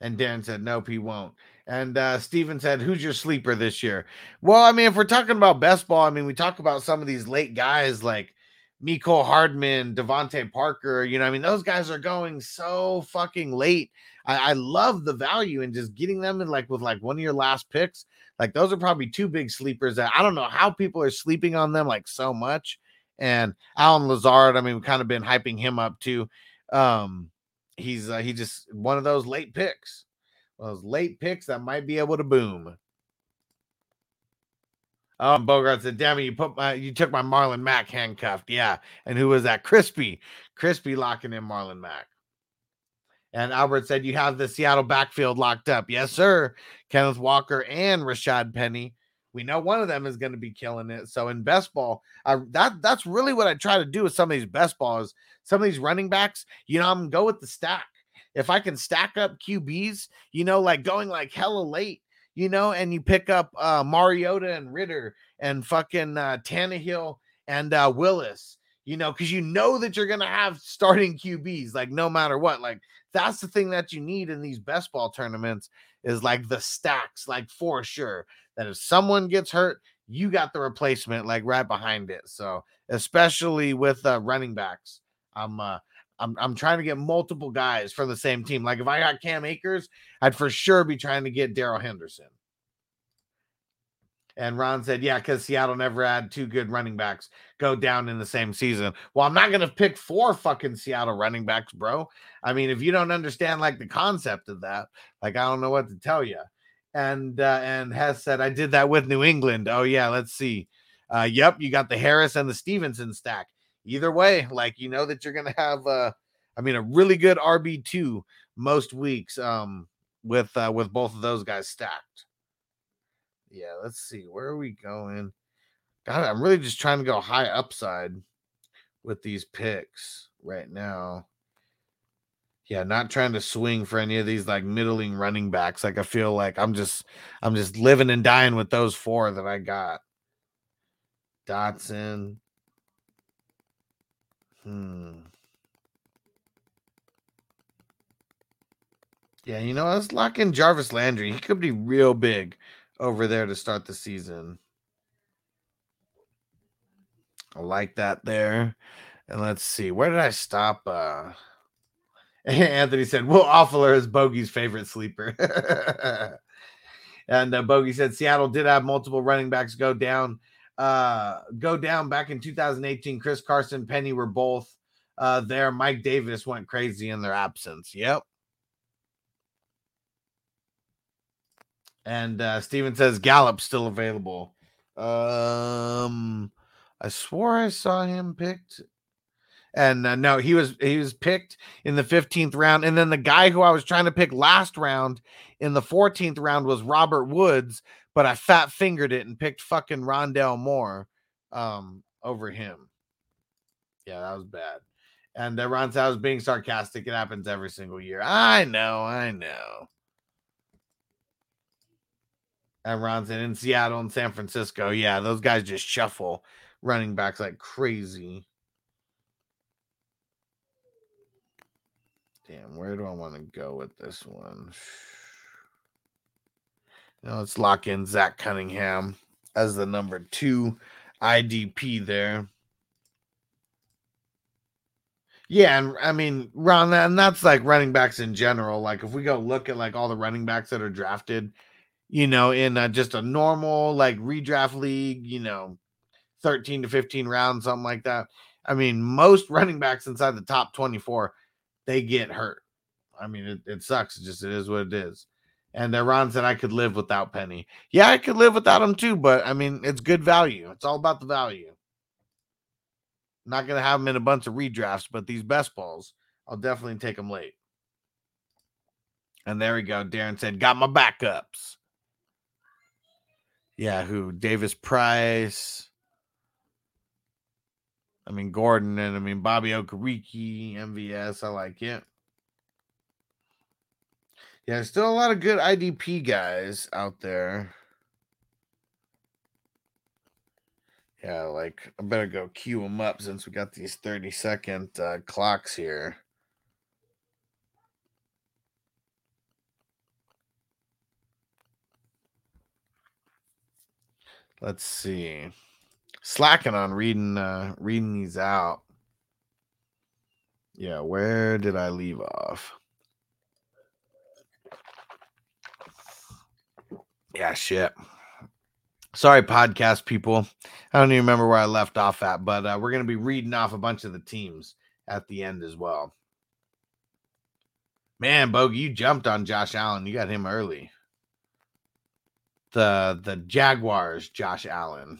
And Dan said, Nope, he won't. And uh, Steven said, Who's your sleeper this year? Well, I mean, if we're talking about best ball, I mean, we talk about some of these late guys like Miko Hardman, DeVante Parker. You know, I mean, those guys are going so fucking late. I, I love the value in just getting them in like with like one of your last picks. Like, those are probably two big sleepers that I don't know how people are sleeping on them like so much. And Allen Lazard, I mean, we've kind of been hyping him up too. Um, he's uh, he just one of those late picks, those late picks that might be able to boom. Um, Bogart said, "Damn it, you put my you took my Marlon Mack handcuffed." Yeah, and who was that? Crispy, Crispy locking in Marlon Mack. And Albert said, "You have the Seattle backfield locked up." Yes, sir. Kenneth Walker and Rashad Penny. We know one of them is going to be killing it. So in best ball, uh, that that's really what I try to do with some of these best balls. Some of these running backs, you know, I'm go with the stack. If I can stack up QBs, you know, like going like hella late, you know, and you pick up uh Mariota and Ridder and fucking uh Tannehill and uh Willis, you know, because you know that you're gonna have starting QBs, like no matter what. Like that's the thing that you need in these best ball tournaments is like the stacks, like for sure that if someone gets hurt, you got the replacement like right behind it. So especially with uh, running backs, I'm uh, I'm I'm trying to get multiple guys from the same team. Like if I got Cam Akers, I'd for sure be trying to get Darrell Henderson. And Ron said, yeah, because Seattle never had two good running backs go down in the same season. Well, I'm not going to pick four fucking Seattle running backs, bro. I mean, if you don't understand like the concept of that, like I don't know what to tell you. And uh, and Hess said, I did that with New England. Oh, yeah, let's see. Uh, yep, you got the Harris and the Stevenson stack. Either way, like you know that you're to have, uh, I mean, a really good RB two most weeks um, with uh, with both of those guys stacked. Yeah, let's see. Where are we going? God, I'm really just trying to go high upside with these picks right now. Yeah, not trying to swing for any of these like middling running backs. Like I feel like I'm just I'm just living and dying with those four that I got. Dotson. Hmm. Yeah, you know, let's lock in Jarvis Landry. He could be real big over there to start the season. I like that there. And let's see, where did I stop? Uh [LAUGHS] Anthony said, Will Offler is Bogey's favorite sleeper. [LAUGHS] and uh, Bogey said Seattle did have multiple running backs go down. Uh, go down back in 2018. Chris Carson, Penny were both uh, there. Mike Davis went crazy in their absence. Yep. And uh, Steven says Gallup's still available. Um, I swore I saw him picked. And uh, no, he was he was picked in the 15th round. And then the guy who I was trying to pick last round in the 14th round was Robert Woods, but I fat fingered it and picked fucking Rondale Moore um over him. Yeah, that was bad. And uh, Ron said I was being sarcastic. It happens every single year. I know, I know. And Ron said in Seattle and San Francisco, yeah, those guys just shuffle running backs like crazy. Damn, where do I want to go with this one? Let's lock in Zach Cunningham as the number two IDP there. Yeah, and I mean, Ron, and that's like running backs in general. Like, if we go look at like all the running backs that are drafted, you know, in uh, just a normal like redraft league, you know, 13 to 15 rounds, something like that. I mean, most running backs inside the top 24, they get hurt. I mean, it, it sucks. It just it is what it is. And uh, said I could live without Penny. Yeah, I could live without him too, but I mean, it's good value. It's all about the value. Not going to have him in a bunch of redrafts, but these best balls, I'll definitely take them late. And there we go. Darren said, Got my backups. Yeah, who? Davis Price. I mean, Gordon and I mean, Bobby Okereke, MVS. I like it. Yeah, there's still a lot of good IDP guys out there. Yeah, like I better go queue them up since we got these 30 second uh, clocks here. Let's see. Slacking on reading uh reading these out. Yeah, where did I leave off? Yeah, shit. Sorry, podcast people. I don't even remember where I left off at, but uh, we're going to be reading off a bunch of the teams at the end as well. Man, Bogey, you jumped on Josh Allen. You got him early. The the Jaguars, Josh Allen,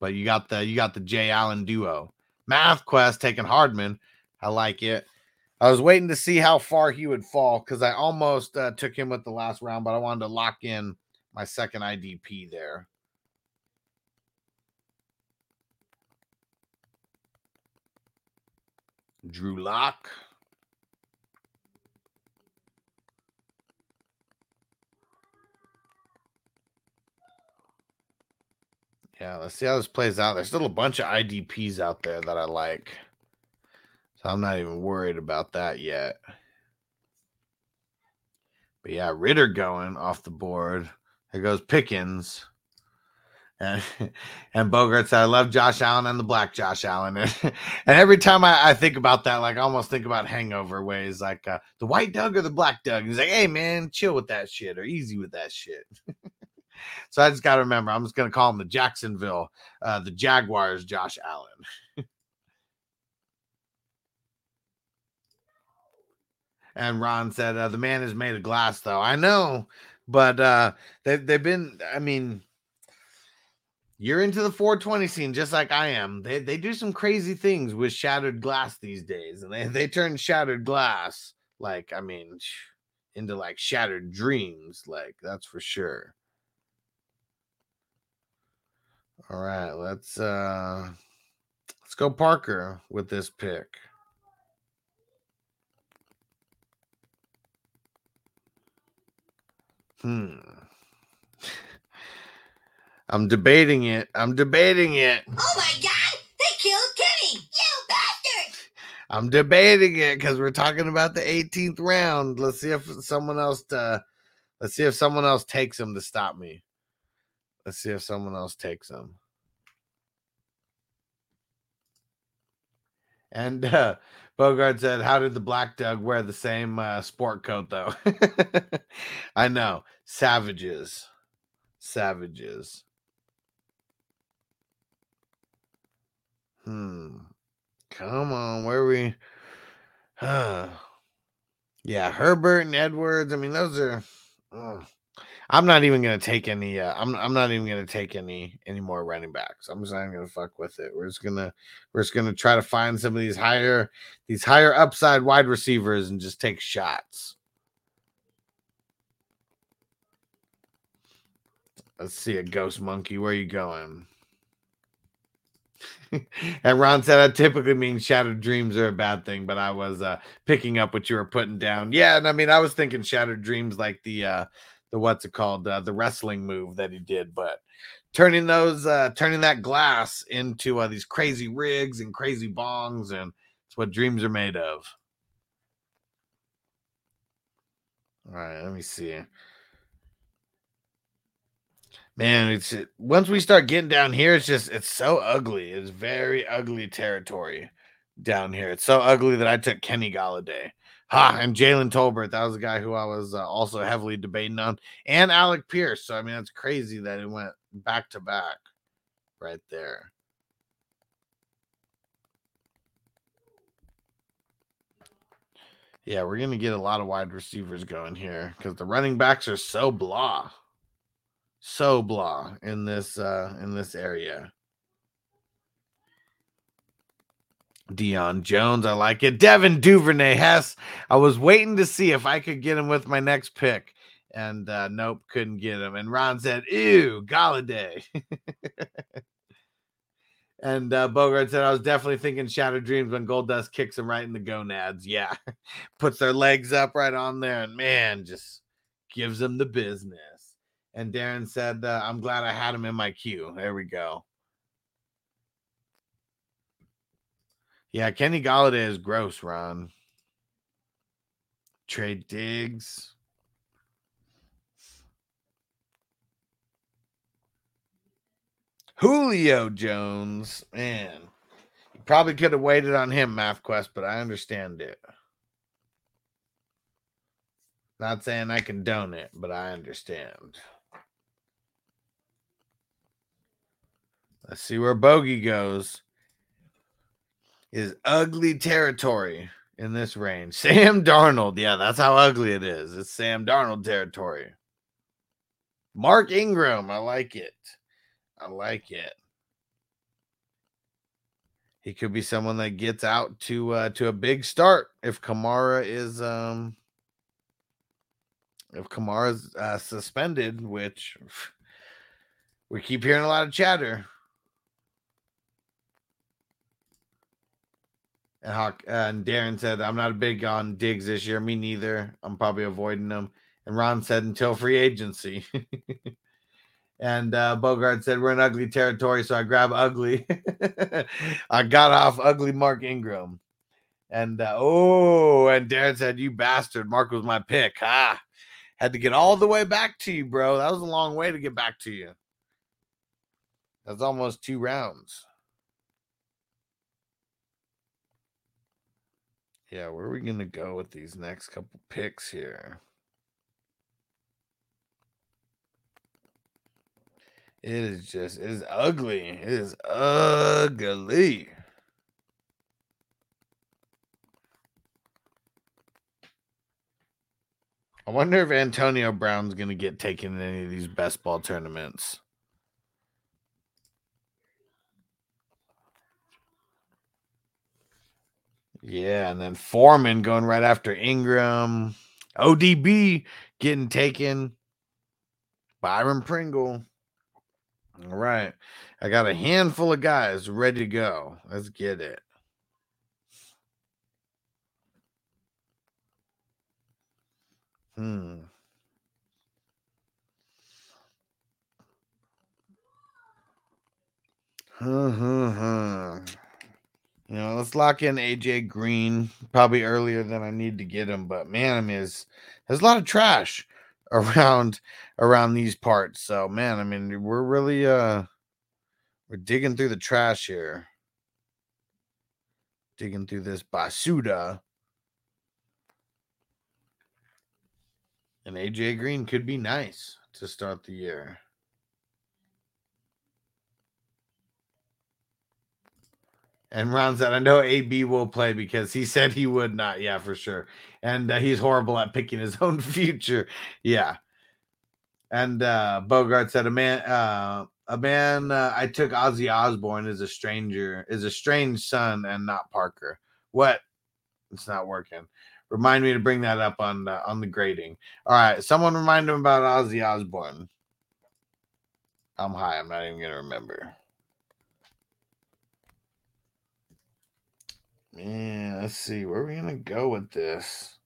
but you got the you got the Jay Allen duo. Math Quest taking Hardman. I like it. I was waiting to see how far he would fall because I almost uh, took him with the last round, but I wanted to lock in my second IDP there. Drew Lock. Yeah, let's see how this plays out. There's still a bunch of IDPs out there that I like. So I'm not even worried about that yet. But yeah, Ridder going off the board. There goes Pickens. And, [LAUGHS] and Bogart said, I love Josh Allen and the black Josh Allen. [LAUGHS] and every time I, I think about that, like I almost think about hangover ways, like uh, the white Doug or the black Doug. He's like, hey, man, chill with that shit or easy with that shit. [LAUGHS] so I just got to remember, I'm just going to call him the Jacksonville, uh, the Jaguars, Josh Allen. and Ron said, uh, the man is made of glass, though. I know, but uh, they, they've been, I mean, you're into the 420 scene just like I am. They they do some crazy things with shattered glass these days, and they they turn shattered glass like I mean into like shattered dreams, like that's for sure. All right, let's uh let's go Parker with this pick. Hmm. I'm debating it. I'm debating it. Oh my god! They killed Kenny! You bastard! I'm debating it because we're talking about the 18th round. Let's see if someone else uh let's see if someone else takes him to stop me. Let's see if someone else takes him. And uh Bogart said, How did the Black Dog wear the same uh, sport coat though? [LAUGHS] I know. Savages. Savages. Hmm. Come on, where we? Uh, [SIGHS] yeah, Herbert and Edwards. I mean, those are. ugh. I'm not even gonna take any. Uh, I'm I'm not even gonna take any any more running backs. I'm just not gonna fuck with it. We're just gonna we're just gonna try to find some of these higher these higher upside wide receivers and just take shots. Let's see a ghost monkey. Where are you going? [LAUGHS] and Ron said, "I typically mean shattered dreams are a bad thing, but I was uh, picking up what you were putting down. Yeah, and I mean, I was thinking shattered dreams like the uh, the what's it called, uh, the wrestling move that he did, but turning those, uh, turning that glass into uh, these crazy rigs and crazy bongs, and it's what dreams are made of. All right, let me see. Man, it's once we start getting down here, it's just it's so ugly. It's very ugly territory down here. It's so ugly that I took Kenny Golladay. Ha, and Jalen Tolbert. That was the guy who I was uh, also heavily debating on, and Alec Pierce. So I mean, that's crazy that it went back to back right there. Yeah, we're gonna get a lot of wide receivers going here because the running backs are so blah, so blah in this uh in this area. Deion Jones, I like it. Devin Duvernay Hess. I was waiting to see if I could get him with my next pick, and uh, nope, couldn't get him. And Ron said, "Ew, Golladay." [LAUGHS] and uh, Bogart said, "I was definitely thinking Shattered Dreams when Goldust kicks him right in the gonads. Yeah, [LAUGHS] puts their legs up right on there, and man, just gives them the business." And Darren said, uh, "I'm glad I had him in my queue." There we go. Yeah, Kenny Golladay is gross, Ron. Trade Diggs. Julio Jones. Man, you probably could have waited on him, MathQuest, but I understand it. Not saying I condone it, but I understand. Let's see where Bogey goes is ugly territory in this range. [LAUGHS] Sam Darnold. Yeah, that's how ugly it is. It's Sam Darnold territory. Mark Ingram. I like it. I like it. He could be someone that gets out to uh, to a big start if Kamara is um if Kamara's uh, suspended, which we keep hearing a lot of chatter. And Hawk and Darren said, "I'm not big on digs this year. Me neither. I'm probably avoiding them." And Ron said, "Until free agency." [LAUGHS] and uh, Bogart said, "We're in ugly territory, so I grab ugly." [LAUGHS] I got off ugly Mark Ingram. And uh, oh, and Darren said, "You bastard! Mark was my pick. Ah, had to get all the way back to you, bro. That was a long way to get back to you." That's almost two rounds. Yeah, where are we gonna go with these next couple picks here? It is just it is ugly. It is ugly. I wonder if Antonio Brown's gonna get taken in any of these best ball tournaments. Yeah, and then Foreman going right after Ingram. ODB getting taken. Byron Pringle. All right. I got a handful of guys ready to go. Let's get it. Hmm. Huh, huh, huh. You know, let's lock in AJ Green probably earlier than I need to get him. But man, I mean, there's, a lot of trash [LAUGHS] around around these parts. So man, I mean, we're really uh we're digging through the trash here. Digging through this basuda. And AJ Green could be nice to start the year. And Ron said, I know AB will play because he said he would not. Yeah, for sure. And uh, he's horrible at picking his [LAUGHS] own future. Yeah. And uh, Bogart said, a man, uh, a man uh, I took Ozzy Osbourne is a stranger, is a strange son and not Parker. What? It's not working. Remind me to bring that up on uh, on the grading. All right, someone remind him about Ozzy Osbourne. I'm high. I'm not even gonna remember. Man, let's see. Where are we gonna go with this?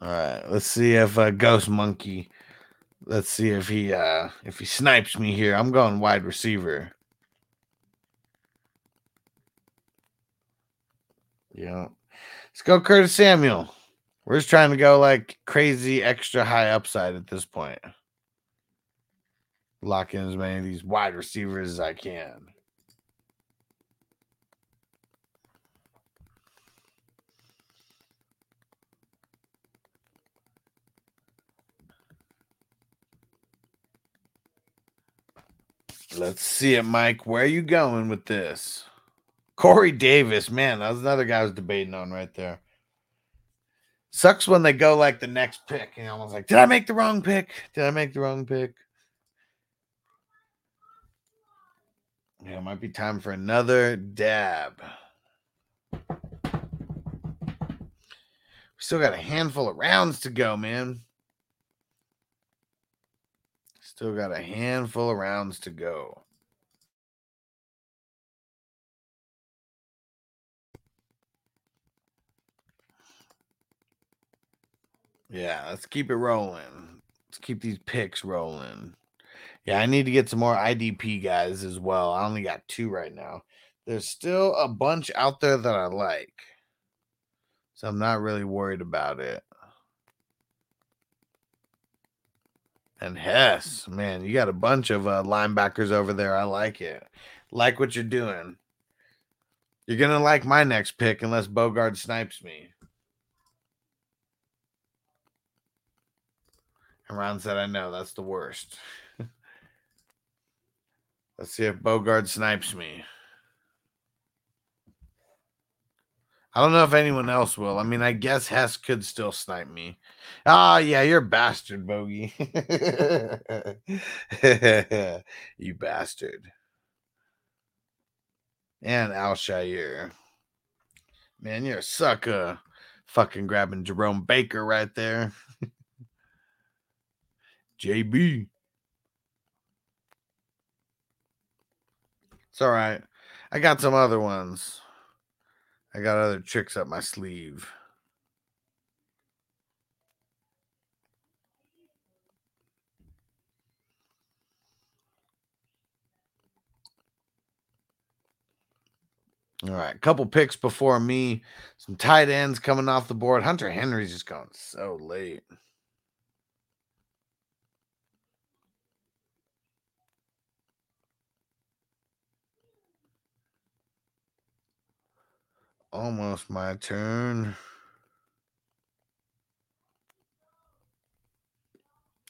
All right, let's see if uh, Ghost Monkey. Let's see if he uh if he snipes me here. I'm going wide receiver. Yeah. Let's go Curtis Samuel. We're just trying to go like crazy extra high upside at this point. Lock in as many of these wide receivers as I can. Let's see it, Mike. Where are you going with this? Corey Davis, man, that was another guy I was debating on right there. Sucks when they go like the next pick, and I was like, did I make the wrong pick? Did I make the wrong pick? Yeah, it might be time for another dab. We still got a handful of rounds to go, man. Still got a handful of rounds to go. Yeah, let's keep it rolling. Let's keep these picks rolling. Yeah, I need to get some more IDP guys as well. I only got two right now. There's still a bunch out there that I like. So I'm not really worried about it. And Hess, man, you got a bunch of uh, linebackers over there. I like it. Like what you're doing. You're going to like my next pick unless Bogart snipes me. And Ron said, I know that's the worst. Let's see if Bogart snipes me. I don't know if anyone else will. I mean, I guess Hess could still snipe me. Ah, oh, yeah, you're a bastard, Bogey. [LAUGHS] you bastard. And Alshire. Man, you're a sucker. Fucking grabbing Jerome Baker right there. [LAUGHS] JB. It's all right. I got some other ones. I got other tricks up my sleeve. All right, a couple picks before me. Some tight ends coming off the board. Hunter Henry's just going so late. Almost my turn.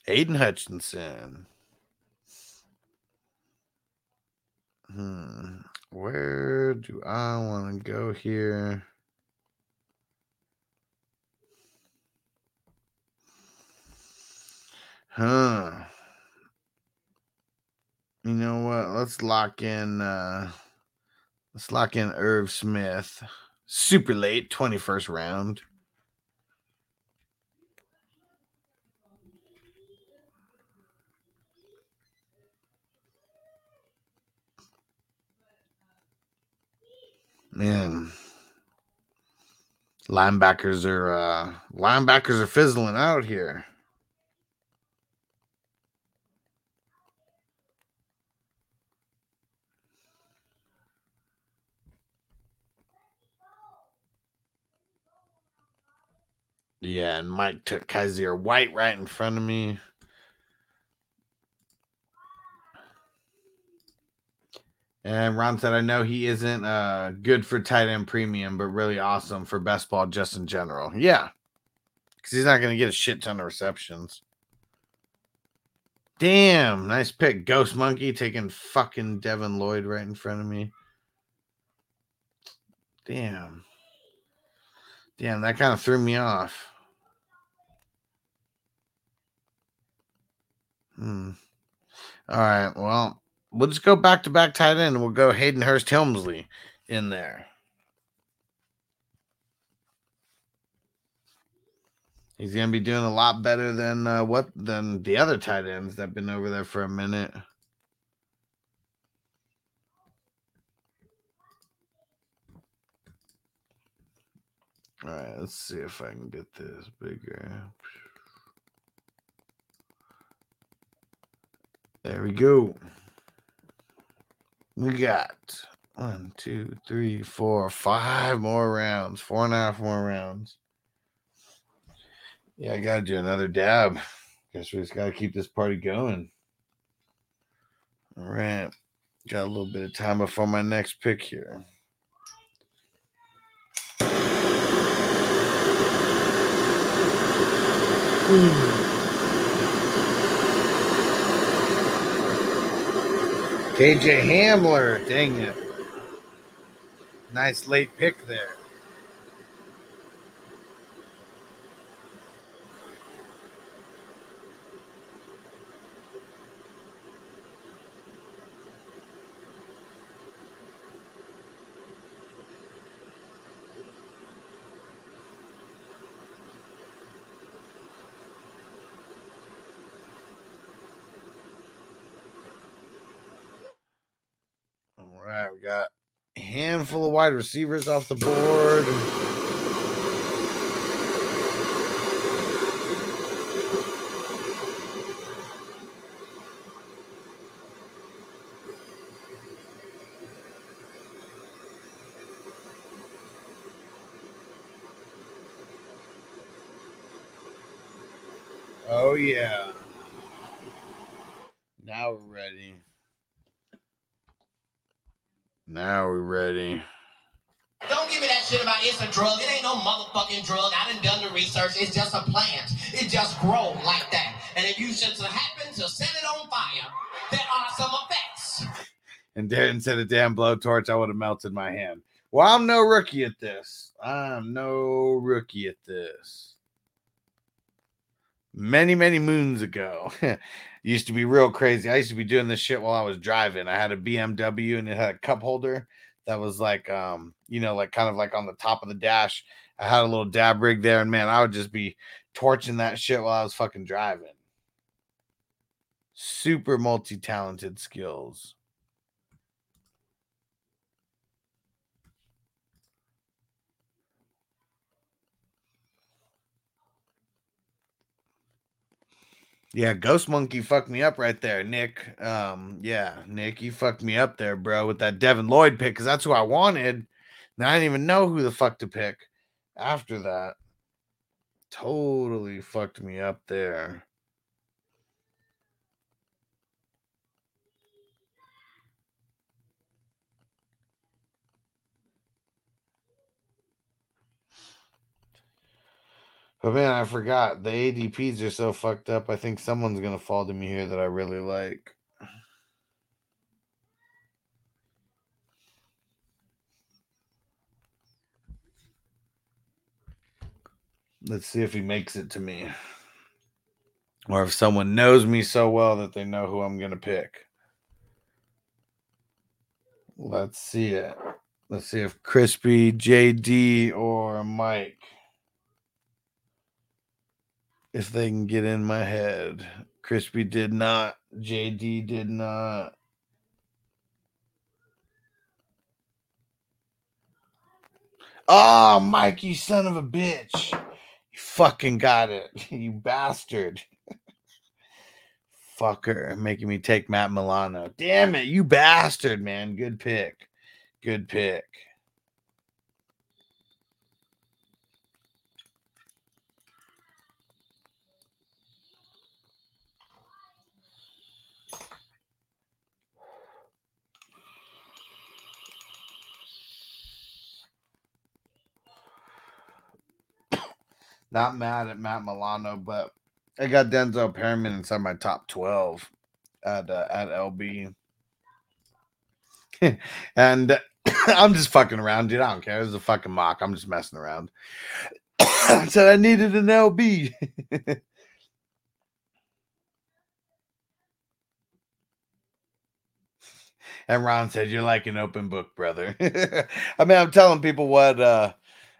Aidan Hutchinson. Hmm. Where do I want to go here? Huh. You know what? Let's lock in uh let's lock in Irv Smith. Super late, 21st round. Man. Linebackers are uh linebackers are fizzling out here. Yeah, and Mike took Kyzir White right in front of me. And Ron said, I know he isn't uh, good for tight end premium, but really awesome for best ball just in general. Yeah. Because he's not going to get a shit ton of receptions. Damn. Nice pick. Ghost Monkey taking fucking Devin Lloyd right in front of me. Damn. Damn, that kind of threw me off. Hmm. All right. Well, we'll just go back to back tight end. We'll go Hayden Hurst Helmsley in there. He's gonna be doing a lot better than uh, what than the other tight ends that've been over there for a minute. All right, let's see if I can get this bigger. There we go. We got one, two, three, four, five more rounds, four and a half more rounds. Yeah, I gotta do another dab. Guess we just gotta keep this party going. All right. Got a little bit of time before my next pick here. Hmm. KJ Hamler, dang it. Nice late pick there. All right, we got a handful of wide receivers off the board. Oh yeah. Now we're ready. Now we're ready. Don't give me that shit about it's a drug. It ain't no motherfucking drug. I done done the research. It's just a plant. It just grows like that. And if you should happen to set it on fire, there are some effects. Said a damn blowtorch, I would have melted my hand. Well, I'm no rookie at this. I'm no rookie at this. Many, many moons ago, [LAUGHS] used to be real crazy. I used to be doing this shit while I was driving. I had a BMW and it had a cup holder that was like, um, you know, like kind of like on the top of the dash. I had a little dab rig there, and man, I would just be torching that shit while I was fucking driving. Super multi talented skills. Yeah, Ghost Monkey fucked me up right there, Nick. Um, yeah, Nick, you fucked me up there, bro, with that Devin Lloyd pick because that's who I wanted. Now I didn't even know who the fuck to pick after that. Totally fucked me up there. But man, I forgot the ADPs are so fucked up. I think someone's gonna fall to me here that I really like. Let's see if he makes it to me. Or if someone knows me so well that they know who I'm gonna pick. Let's see it. Let's see if Crispy, JD, or Mike if they can get in my head. Crispy did not. JD did not. Oh, Mike, you son of a bitch. You fucking got it. [LAUGHS] You bastard. Fucker. Making me take Matt Milano. Damn it. You bastard, man. Good pick. Good pick. Not mad at Matt Milano, but I got Denzel Perryman inside my top twelve at uh, at LB, [LAUGHS] and [COUGHS] I'm just fucking around, dude. I don't care. It's a fucking mock. I'm just messing around. [COUGHS] I said I needed an LB. [LAUGHS] and Ron said, "You're like an open book, brother." [LAUGHS] I mean, I'm telling people what. uh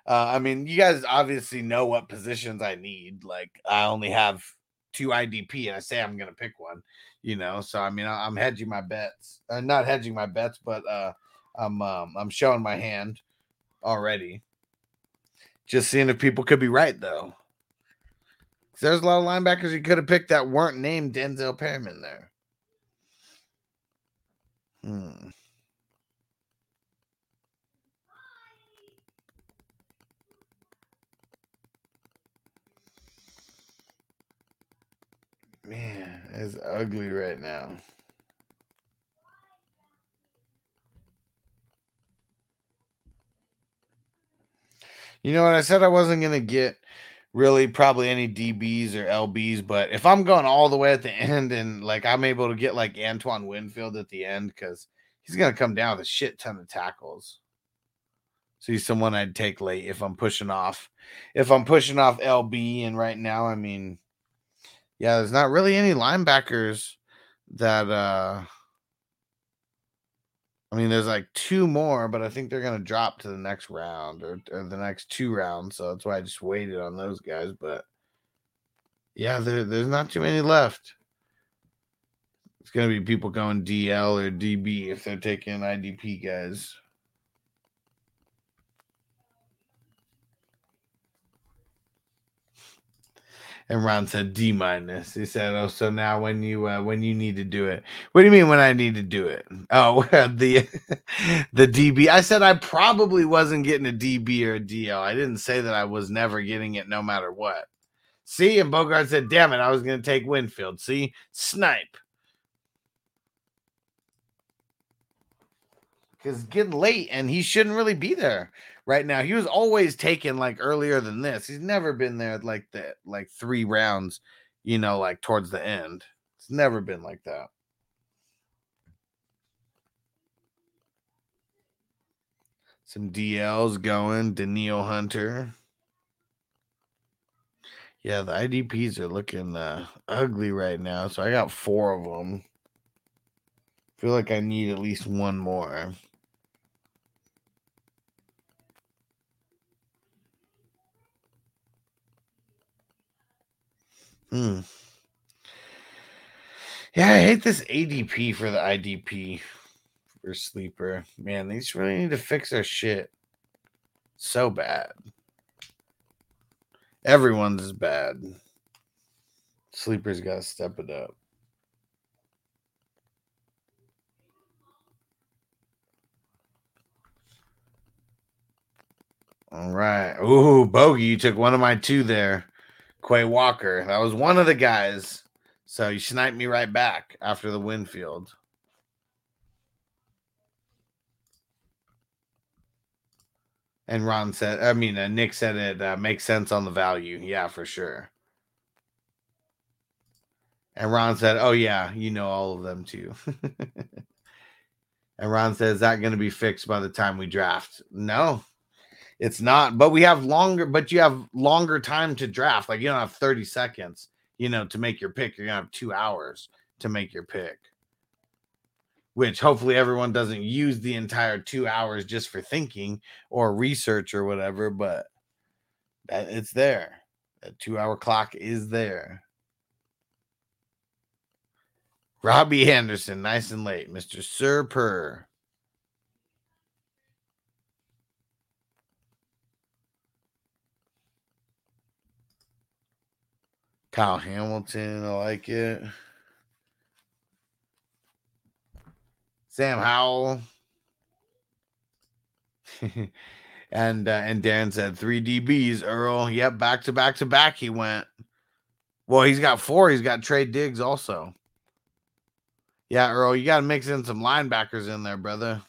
uh, I mean, you guys obviously know what positions I need. Like, I only have two IDP, and I say I'm gonna pick one. You know, so I mean, I- I'm hedging my bets. Uh, not hedging my bets, but uh, I'm um, I'm showing my hand already. Just seeing if people could be right though. There's a lot of linebackers you could have picked that weren't named Denzel Perryman there. Hmm. Man, it's ugly right now. You know what? I said I wasn't going to get really probably any DBs or LBs, but if I'm going all the way at the [LAUGHS] end and like I'm able to get like Antoine Winfield at the end, because he's going to come down with a shit ton of tackles. So he's someone I'd take late if I'm pushing off. If I'm pushing off LB, and right now, I mean, yeah, there's not really any linebackers that uh I mean there's like two more, but I think they're gonna drop to the next round or, or the next two rounds. So that's why I just waited on those guys. But yeah, there, there's not too many left. It's gonna be people going DL or DB if they're taking IDP guys. And Ron said D minus. He said, "Oh, so now when you uh, when you need to do it, what do you mean when I need to do it? Oh, [LAUGHS] the the DB. I said I probably wasn't getting a DB or a DL. I didn't say that I was never getting it, no matter what. See, and Bogart said, "Damn it, I was going to take Winfield." See, snipe. Because getting late, and he shouldn't really be there right now. He was always taken like earlier than this. He's never been there like that, like three rounds, you know, like towards the end. It's never been like that. Some DLs going. Danielle Hunter. Yeah, the IDPs are looking uh, ugly right now. So I got four of them. Feel like I need at least one more. Hmm. Yeah, I hate this ADP for the IDP for sleeper. Man, they just really need to fix their shit. So bad. Everyone's is bad. Sleepers got to step it up. All right. Ooh, Bogey, you took one of my two there. Quay Walker. That was one of the guys. So you sniped me right back after the Winfield. And Ron said, I mean, uh, Nick said it uh, makes sense on the value. Yeah, for sure. And Ron said, Oh, yeah, you know all of them too. [LAUGHS] and Ron said, Is that going to be fixed by the time we draft? No, it's not. But we have longer, but you have longer time to draft. Like you don't have 30 seconds, you know, to make your pick. You're to have two hours to make your pick which hopefully everyone doesn't use the entire two hours just for thinking or research or whatever, but that it's there. That two hour clock is there. Robbie Anderson, nice and late. Mr. Sir Purr. Kyle Hamilton, I like it. Sam Howell. [LAUGHS] and uh, and Dan said three DBs. Earl, yep, back to back to back. He went. Well, he's got four. He's got Trey Diggs also. Yeah, Earl, you got to mix in some linebackers in there, brother.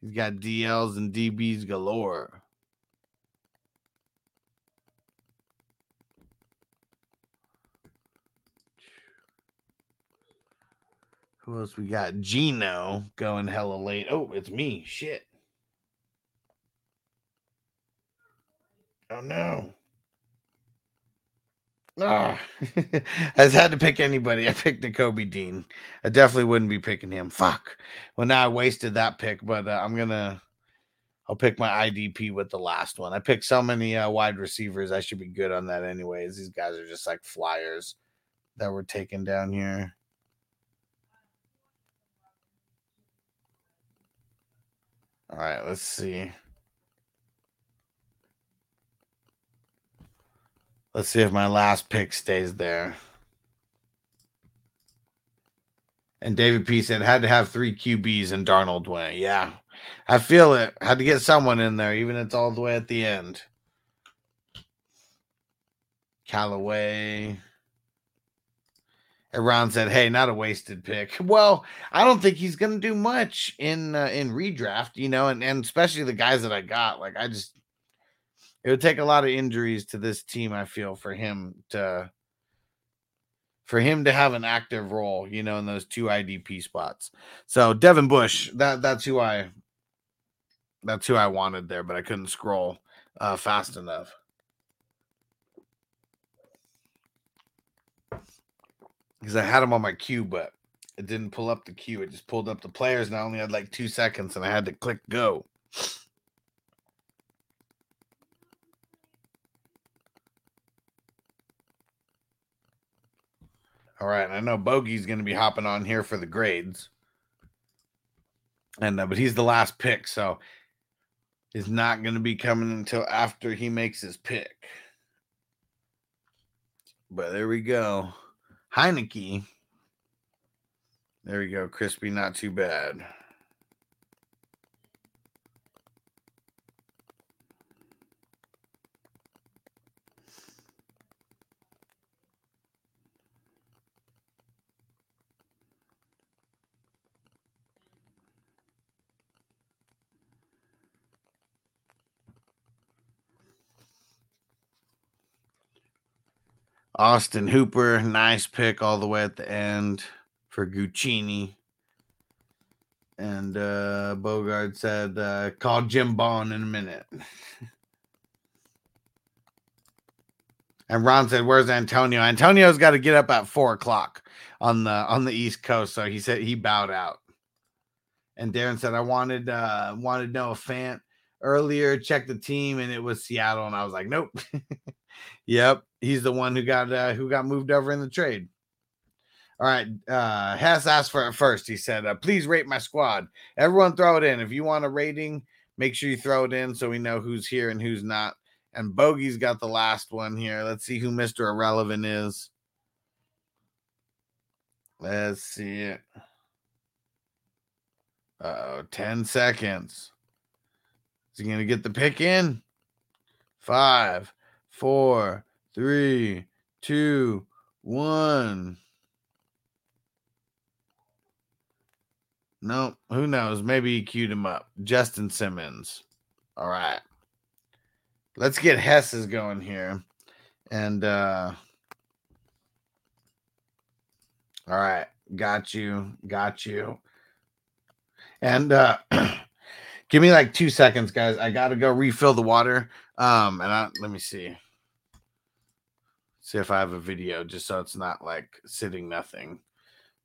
He's got DLs and DBs galore. Who else we got? Gino going hella late. Oh, it's me. Shit. Oh no. Ah, [LAUGHS] I had to pick anybody. I picked the Kobe Dean. I definitely wouldn't be picking him. Fuck. Well, now I wasted that pick, but uh, I'm gonna. I'll pick my IDP with the last one. I picked so many uh, wide receivers. I should be good on that anyways. These guys are just like flyers that were taken down here. All right, let's see. Let's see if my last pick stays there. And David P said had to have three QBs and Darnold went. Yeah, I feel it. Had to get someone in there, even if it's all the way at the end. Callaway. And Ron said, "Hey, not a wasted pick." [LAUGHS] Well, I don't think he's going to do much in uh, in redraft, you know, and and especially the guys that I got. Like, I just it would take a lot of injuries to this team. I feel for him to for him to have an active role, you know, in those two IDP spots. So Devin Bush, that that's who I that's who I wanted there, but I couldn't scroll uh, fast enough. Because I had them on my queue, but it didn't pull up the queue. It just pulled up the players, and I only had like two seconds, and I had to click go. All right, I know Bogey's going to be hopping on here for the grades, and uh, but he's the last pick, so he's not going to be coming until after he makes his pick. But there we go. Heineke. There we go. Crispy, not too bad. Austin Hooper, nice pick all the way at the end for Guccini. And uh Bogart said, uh, call Jim Bond in a minute. [LAUGHS] and Ron said, Where's Antonio? Antonio's got to get up at four o'clock on the on the East Coast. So he said he bowed out. And Darren said, I wanted uh wanted Noah Fant earlier, check the team, and it was Seattle. And I was like, Nope. [LAUGHS] yep he's the one who got uh, who got moved over in the trade. All right, uh, Hess asked for it first. He said, uh, "Please rate my squad. Everyone, throw it in. If you want a rating, make sure you throw it in so we know who's here and who's not." And Bogey's got the last one here. Let's see who Mister Irrelevant is. Let's see it. Oh, 10 seconds. Is he going to get the pick in? Five, four, three, two, one. No, who knows? Maybe he queued him up. Justin Simmons. All right. Let's get Hess's going here. And uh all right, got you, got you. And uh [CLEARS THROAT] give me like two seconds, guys. I gotta go refill the water. Um, and I let me see. See if I have a video just so it's not like sitting nothing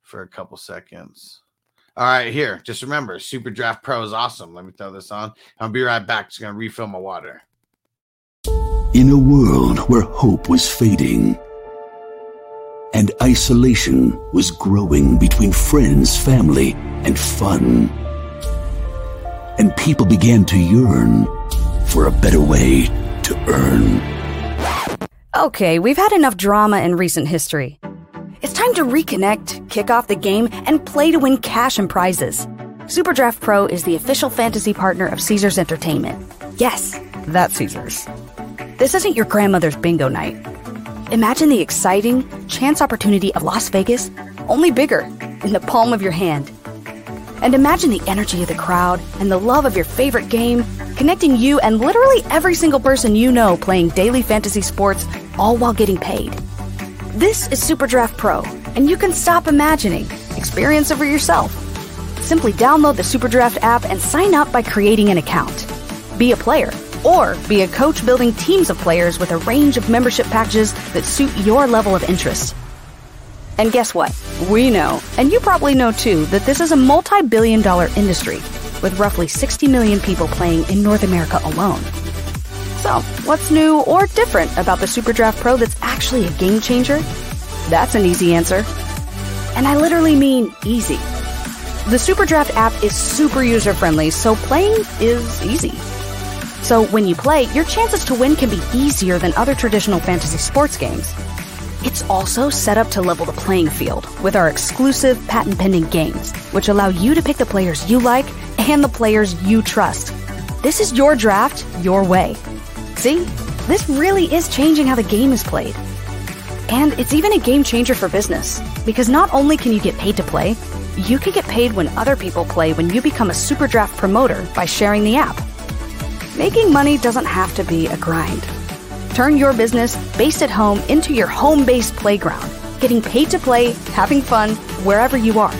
for a couple seconds. All right, here. Just remember, Super Draft Pro is awesome. Let me throw this on. I'll be right back. Just gonna refill my water. In a world where hope was fading and isolation was growing between friends, family, and fun, and people began to yearn for a better way to earn. Okay, we've had enough drama in recent history. It's time to reconnect, kick off the game, and play to win cash and prizes. Superdraft Pro is the official fantasy partner of Caesars Entertainment. Yes, that's Caesars. This isn't your grandmother's bingo night. Imagine the exciting chance opportunity of Las Vegas, only bigger, in the palm of your hand. And imagine the energy of the crowd and the love of your favorite game, connecting you and literally every single person you know playing daily fantasy sports, all while getting paid. This is Superdraft Pro, and you can stop imagining. Experience it for yourself. Simply download the Superdraft app and sign up by creating an account. Be a player, or be a coach building teams of players with a range of membership packages that suit your level of interest. And guess what? We know, and you probably know too, that this is a multi billion dollar industry with roughly 60 million people playing in North America alone. So, what's new or different about the Superdraft Pro that's actually a game changer? That's an easy answer. And I literally mean easy. The Superdraft app is super user friendly, so playing is easy. So when you play, your chances to win can be easier than other traditional fantasy sports games. It's also set up to level the playing field with our exclusive patent pending games, which allow you to pick the players you like and the players you trust. This is your draft, your way. See? This really is changing how the game is played. And it's even a game changer for business, because not only can you get paid to play, you can get paid when other people play when you become a super draft promoter by sharing the app. Making money doesn't have to be a grind. Turn your business based at home into your home based playground, getting paid to play, having fun wherever you are.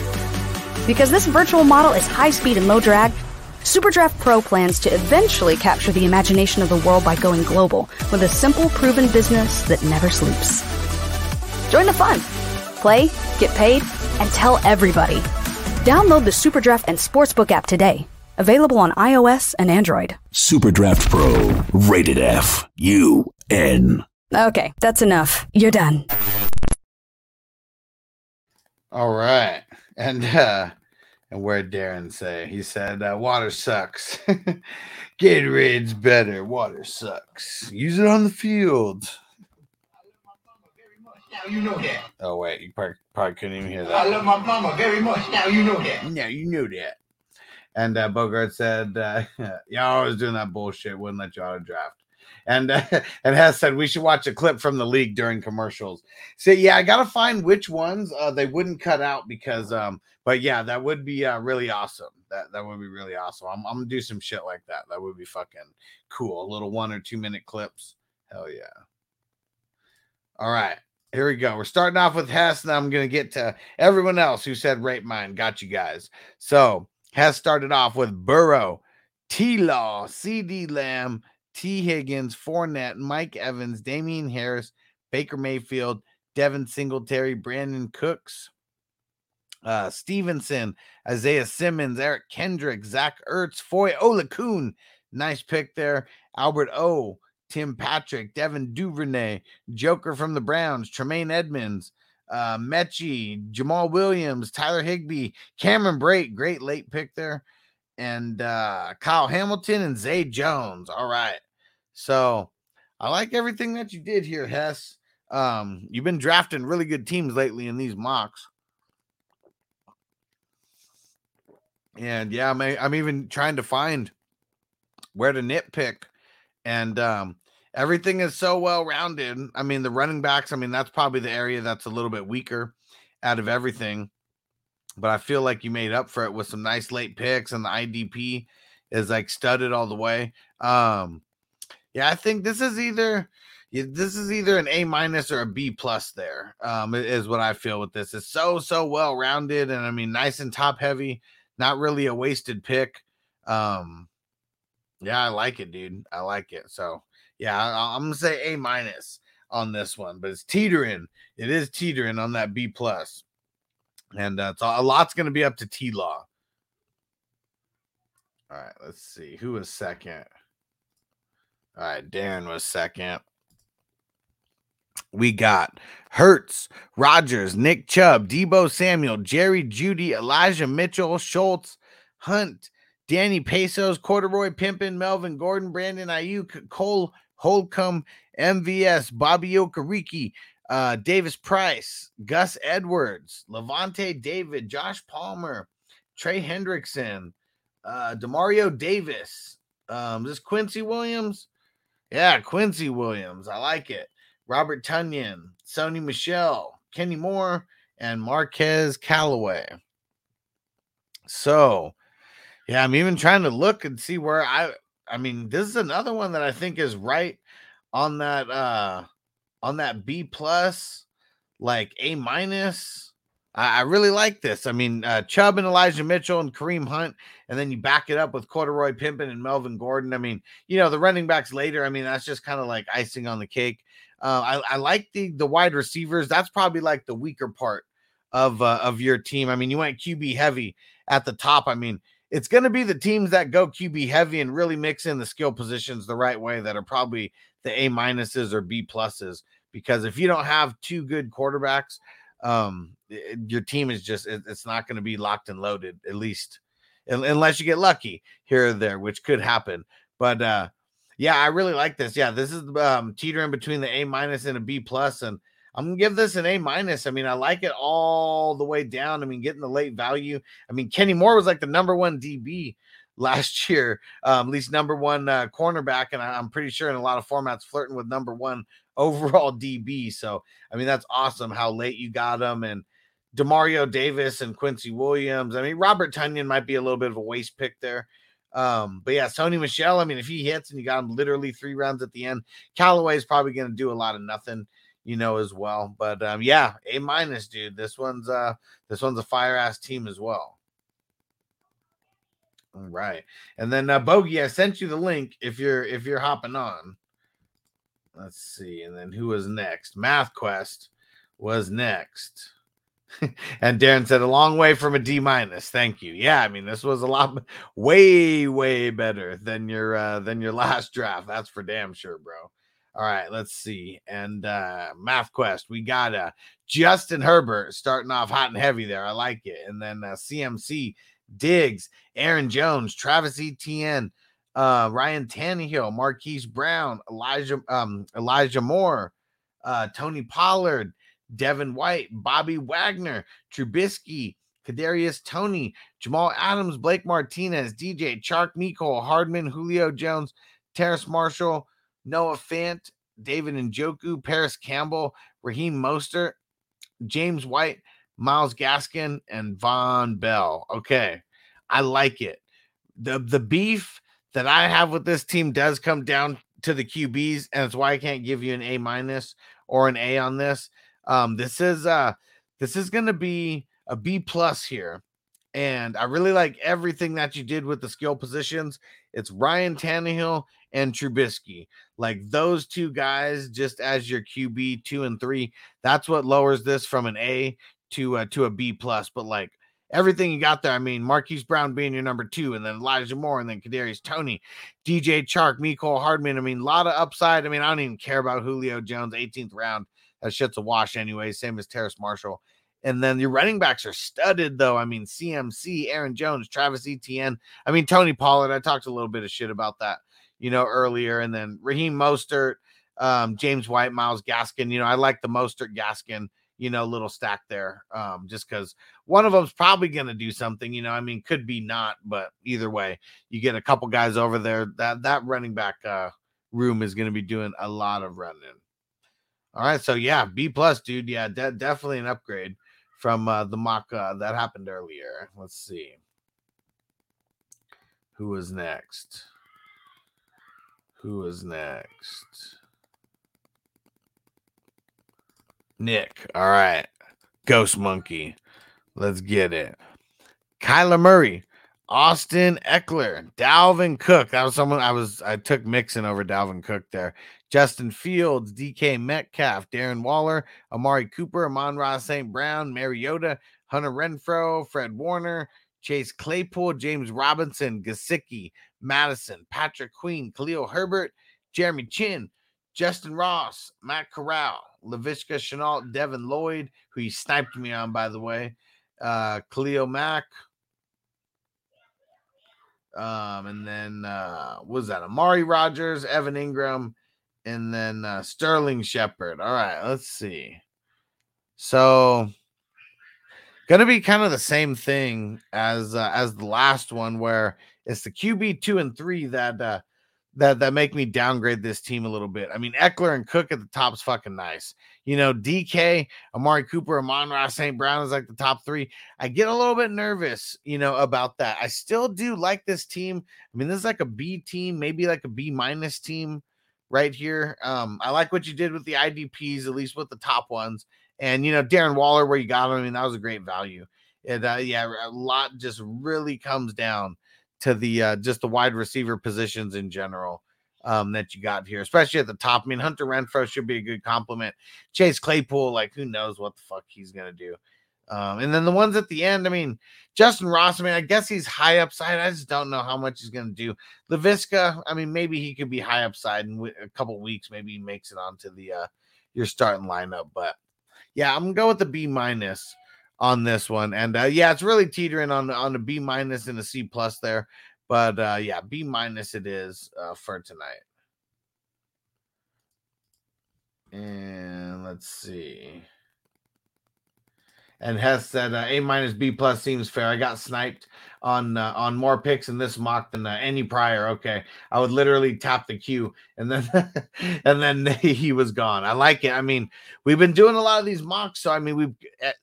Because this virtual model is high speed and low drag, Superdraft Pro plans to eventually capture the imagination of the world by going global with a simple, proven business that never sleeps. Join the fun. Play, get paid, and tell everybody. Download the Superdraft and Sportsbook app today. Available on iOS and Android. Superdraft Pro, rated F, U, N. Okay, that's enough. You're done. All right. And uh and where Darren say? He said uh, water sucks. [LAUGHS] Gatorade's better. Water sucks. Use it on the field. I love my mama very much. Now you know that. Oh wait, you probably, probably couldn't even hear that. I love my mama very much. Now you know that. Yeah, you knew that. And uh, Bogart said, uh, [LAUGHS] "Y'all always doing that bullshit. Wouldn't let you auto draft." And uh, [LAUGHS] and Hess said we should watch a clip from the league during commercials. So yeah, I gotta find which ones uh, they wouldn't cut out because, um, but yeah, that would be uh, really awesome. That that would be really awesome. I'm, I'm gonna do some shit like that. That would be fucking cool. A Little one or two minute clips. Hell yeah. All right. Here we go. We're starting off with Hess, and I'm to get to everyone else who said rape mine. Got you guys. So Hess started off with Burrow, T Law, CeeDee Lamb, Tee Higgins, Fournette, Mike Evans, Damien Harris, Baker Mayfield, Devin Singletary, Brandin Cooks, uh, Stevenson, Isaiah Simmons, Eric Kendrick, Zach Ertz, Foye Oluokun. Nice pick there. Albert O. Tim Patrick, Devin Duvernay, Joker from the Browns, Tremaine Edmunds, uh, Mechie, Jamaal Williams, Tyler Higbee, Cameron Brate, great late pick there, and uh, Kyle Hamilton and Zay Jones. All right. So I like everything that you did here, Hess. Um, you've been drafting really good teams lately in these mocks. And yeah, I'm, even trying to find where to nitpick. And um, everything is so well rounded. I mean, the running backs, I mean, that's probably the area that's a little bit weaker out of everything. But I feel like you made up for it with some nice late picks, and the IDP is like studded all the way. Um, yeah, I think this is either this is either an A minus or a B plus. There um, is what I feel with this. It's so so well rounded, and I mean nice and top heavy. Not really a wasted pick. Um, yeah, I like it, dude. I like it. So yeah, I, I'm gonna say A minus on this one, but it's teetering. It is teetering on that B plus, and uh, a lot's gonna be up to T Law. All right, let's see who was second. All right, Darren was second. We got Hurts, Rodgers, Nick Chubb, Deebo Samuel, Jerry Jeudy, Elijah Mitchell, Schultz, Hunt, Danny Pesos, Corduroy Pimpin, Melvin Gordon, Brandon Aiyuk, Cole Holcomb, MVS, Bobby Okereke, uh, Davis Price, Gus Edwards, Lavonte David, Josh Palmer, Trey Hendrickson, uh, Demario Davis. Um, this Quincy Williams. Yeah, Quincy Williams. I like it. Robert Tonyan, Sony Michel, Kenny Moore, and Marquez Callaway. So, yeah, I'm even trying to look and see where I I mean, this is another one that I think is right on that uh on that B plus, like A minus. I, I really like this. I mean, uh, Chubb and Elijah Mitchell and Kareem Hunt, and then you back it up with Corduroy Pimpin and Melvin Gordon. I mean, you know, the running backs later. I mean, that's just kind of like icing on the cake. Uh, I, I like the the wide receivers. That's probably like the weaker part of uh, of your team. I mean, you went QB heavy at the top. I mean, it's going to be the teams that go QB heavy and really mix in the skill positions the right way that are probably the A minuses or B pluses. Because if you don't have two good quarterbacks, um, it- your team is just it- it's not going to be locked and loaded at least unless you get lucky here or there, which could happen. But uh, yeah, I really like this. Yeah, this is um, teetering between the A minus and a B plus, and I'm gonna give this an A minus. I mean, I like it all the way down. I mean, getting the late value. I mean, Kenny Moore was like the number one DB [LAUGHS] last year, um, at least number one uh, cornerback, and I, I'm pretty sure in a lot of formats flirting with number one [LAUGHS] overall DB. So, I mean, that's awesome how late you got him and. Demario Davis and Quincy Williams. I mean, Robert Tonyan might be a little bit of a waste pick there. Um, but yeah, Sony Michel. I mean, if he hits and you got him literally three rounds at the end, Callaway is probably going to do a lot of nothing, you know, as well. But um, yeah, A minus, dude. This one's uh, this one's a fire ass team as well. All right, and then uh, Bogey, I sent you the link if you're if you're hopping on. Let's see, and then who was next? Math Quest was next. And Darren said a long way from a D minus. Thank you. Yeah, I mean this was a lot way way better than your uh than your [LAUGHS] last draft. That's for damn sure, bro. All right, let's see. And uh Math Quest, we got uh Justin Herbert starting off hot and heavy there. I like it. And then uh, CMC Diggs, Aaron Jones, Travis Etienne, uh Ryan Tannehill, Marquise Brown, Elijah um Elijah Moore, uh Tony Pollard, Devin White, Bobby Wagner, Trubisky, Kadarius Toney, Jamal Adams, Blake Martinez, DJ Chark, Mecole Hardman, Julio Jones, Terrace Marshall, Noah Fant, David Njoku, Parris Campbell, Raheem Mostert, James White, Myles Gaskin, and Vonn Bell. Okay, I like it. the The beef that I have with this team does come down to the QBs, and it's why I can't give you an A minus or an A on this. Um, this is uh this is gonna be a B plus here. And I really like everything that you did with the skill positions. It's Ryan Tannehill and Trubisky. Like those two guys, just as your QB two and three. That's what lowers this from an A to uh, to a B plus. But like everything you got there, I mean, Marquise Brown being your number two, and then Elijah Moore, and then Kadarius Toney, DJ Chark, Mecole Hardman. I mean, a lot of upside. I mean, I don't even care about Julio Jones, 18th round. That shit's a wash anyway. Same as Terrace Marshall. And then your running backs are studded, though. I mean, CMC, Aaron Jones, Travis Etienne. I mean, Tony Pollard. I talked a little bit of shit about that, you know, earlier. And then Raheem Mostert, um, James White, Myles Gaskin. You know, I like the Mostert Gaskin, you know, little stack there, um, just because one of them's probably going to do something. You know, I mean, could be not, but either way, you get a couple guys over there. That that running back uh, room is going to be doing a lot of running. All right, so yeah, B plus, dude. Yeah, de- definitely an upgrade from uh, the mock uh, that happened earlier. Let's see. Who is next? Who is next? Nick. All right. Ghost Monkey. Let's get it. Kyler Murray, Austin Ekeler, Dalvin Cook. That was someone I was I took Mixon over Dalvin Cook there. Justin Fields, DK Metcalf, Darren Waller, Amari Cooper, Amon-Ra St. Brown, Mariota, Hunter Renfrow, Fred Warner, Chase Claypool, James Robinson, Gesicki, Madison, Patrick Queen, Khalil Herbert, Jeremy Chinn, Justin Ross, Matt Corral, Laviska Shenault, Devin Lloyd, who he sniped me on, by the way, uh, Khalil Mack, um, and then uh, was that Amari Rodgers, Evan Engram, and then uh, Sterling Shepard. All right, let's see. So, gonna be kind of the same thing as uh, as the last one, where it's the QB two and three that uh, that that make me downgrade this team a little bit. I mean, Ekeler and Cook at the top is fucking nice. You know, DK, Amari Cooper, Amon-Ra St. Brown is like the top three. I get a little bit nervous, you know, about that. I still do like this team. I mean, this is like a B team, maybe like a B minus team right here. Um, I like what you did with the IDPs, at least with the top ones. And you know, Darren Waller, where you got him, I mean, that was a great value. And uh, yeah, a lot just really comes down to the uh, just the wide receiver positions in general um, that you got here, especially at the top. I mean, Hunter Renfrow should be a good compliment. Chase Claypool, like who knows what the fuck he's gonna do. Um, and then the ones at the end, I mean, Justin Ross, I mean, I guess he's high upside. I just don't know how much he's going to do. Laviska, I mean, maybe he could be high upside in a couple weeks. Maybe he makes it onto the uh, your starting lineup. But yeah, I'm going to go with the B minus on this one. And uh, yeah, it's really teetering on on the B minus and the C plus there. But uh, yeah, B minus it is uh, for tonight. And let's see. And Hess said uh, A minus B plus seems fair. I got sniped on uh, on more picks in this mock than uh, any prior. Okay, I would literally tap the Q and then [LAUGHS] and then [LAUGHS] he was gone. I like it. I mean, we've been doing a lot of these mocks, so I mean, we've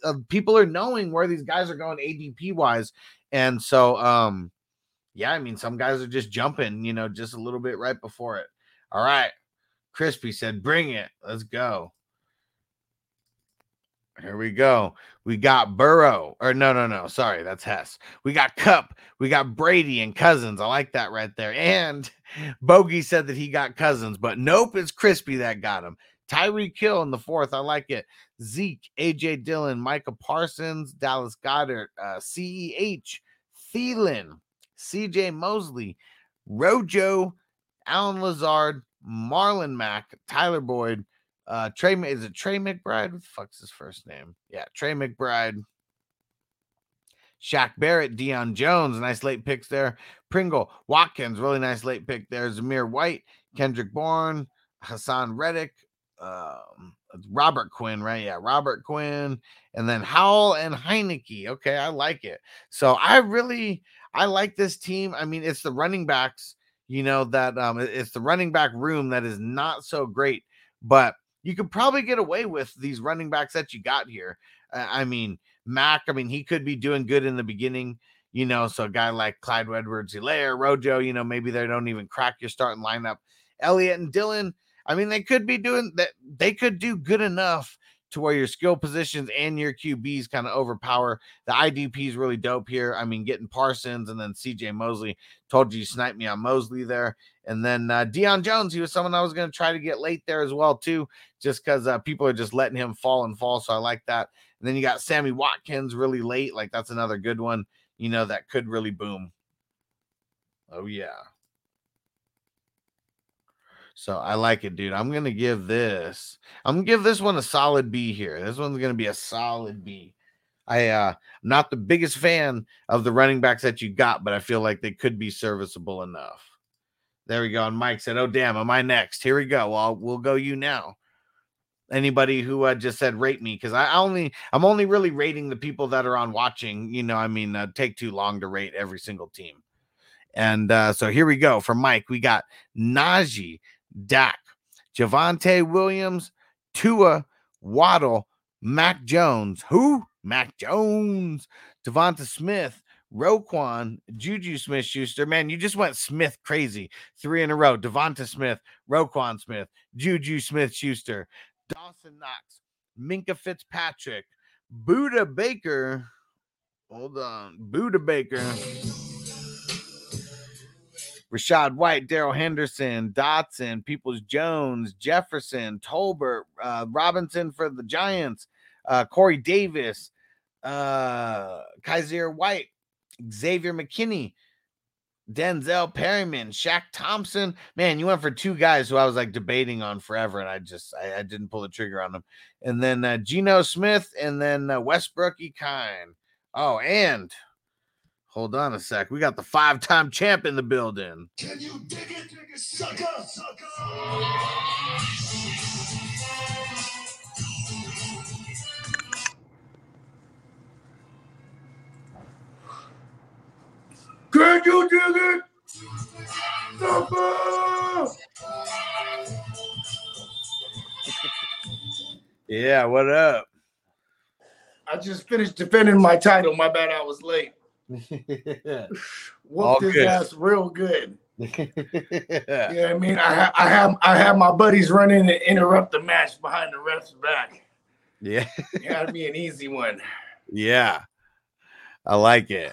uh, people are knowing where these guys are going ADP wise, and so um, yeah, I mean, some guys are just jumping, you know, just a little bit right before it. All right, Crispy said, "Bring it, let's go." Here we go. We got Burrow, or no, no, no. Sorry, that's Hess. We got Kupp. We got Brady and Cousins. I like that right there. And [LAUGHS] Bogey said that he got Cousins, but nope, it's Crispy that got him. Tyree Hill in the fourth. I like it. Zeke, AJ Dillon, Micah Parsons, Dallas Goedert, uh, CEH, Thielen, CJ Mosley, Rojo, Allen Lazard, Marlon Mack, Tyler Boyd, uh, Trey is it Trey McBride? What the fuck's his first name? Yeah, Trey McBride. Shaq Barrett, Deion Jones, nice late picks there. Pringle, Watkins, really nice late pick there. Zamir White, Kendrick Bourne, Haason Reddick, um, Robert Quinn, right? Yeah, Robert Quinn, and then Howell and Heineke. Okay, I like it. So I really I like this team. I mean, it's the running backs, you know, that um it's the running back room that is not so great, but you could probably get away with these running backs that you got here. Uh, I mean, Mac, I mean, he could be doing good in the beginning, you know. So a guy like Clyde Edwards Helaire, Rojo, you know, maybe they don't even crack your starting lineup. Elliott and Dillon, I mean, they could be doing that, they could do good enough to where your skill positions and your QBs kind of overpower. The IDP is really dope here. I mean, getting Parsons and then CJ Mosley. Told you you me on Mosley there. And then uh, Deion Jones, he was someone I was going to try to get late there as well, too, just because uh, people are just letting him fall and fall. So I like that. And then you got Sammy Watkins really late. Like that's another good one, you know, that could really boom. Oh, yeah. So I like it, dude. I'm gonna give this. I'm gonna give this one a solid B here. This one's gonna be a solid B. I uh not the biggest fan of the running backs that you got, but I feel like they could be serviceable enough. There we go. And Mike said, "Oh damn, am I next?" Here we go. Well, we'll go you now. Anybody who uh, just said rate me because I only I'm only really rating the people that are on watching. You know, I mean, uh, take too long to rate every single team. And uh, so here we go. For Mike, we got Najee, Dak, Javonte Williams, Tua, Waddle, Mac Jones. Who? Mac Jones, Devonta Smith, Roquan, Juju Smith Schuster. Man, you just went Smith crazy. Three in a row. Devonta Smith, Roquan Smith, Juju Smith Schuster, Dawson Knox, Minkah Fitzpatrick, Budda Baker. Hold on. Budda Baker. Rachaad White, Darrell Henderson, Dotson, Peoples Jones, Jefferson, Tolbert, uh, Robinson for the Giants, uh, Corey Davis, uh, Kyzir White, Xavier McKinney, Denzel Perryman, Shaq Thompson. Man, you went for two guys who I was like debating on forever, and I just I, I didn't pull the trigger on them. And then uh, Geno Smith, and then uh, Westbrook Ikhine. Oh, and hold on a sec, we got the five-time champ in the building. Can you dig it, dig it, sucker, sucker? Can you dig it? Sucker! Yeah, what up? I just finished defending my title. My bad, I was late. [LAUGHS] All Whooped his good. ass real good. yeah. [LAUGHS] Yeah, I mean, I, ha- I have I have my buddies run in and interrupt the match behind the ref's back. Yeah. It gotta be an easy one. Yeah. I like it.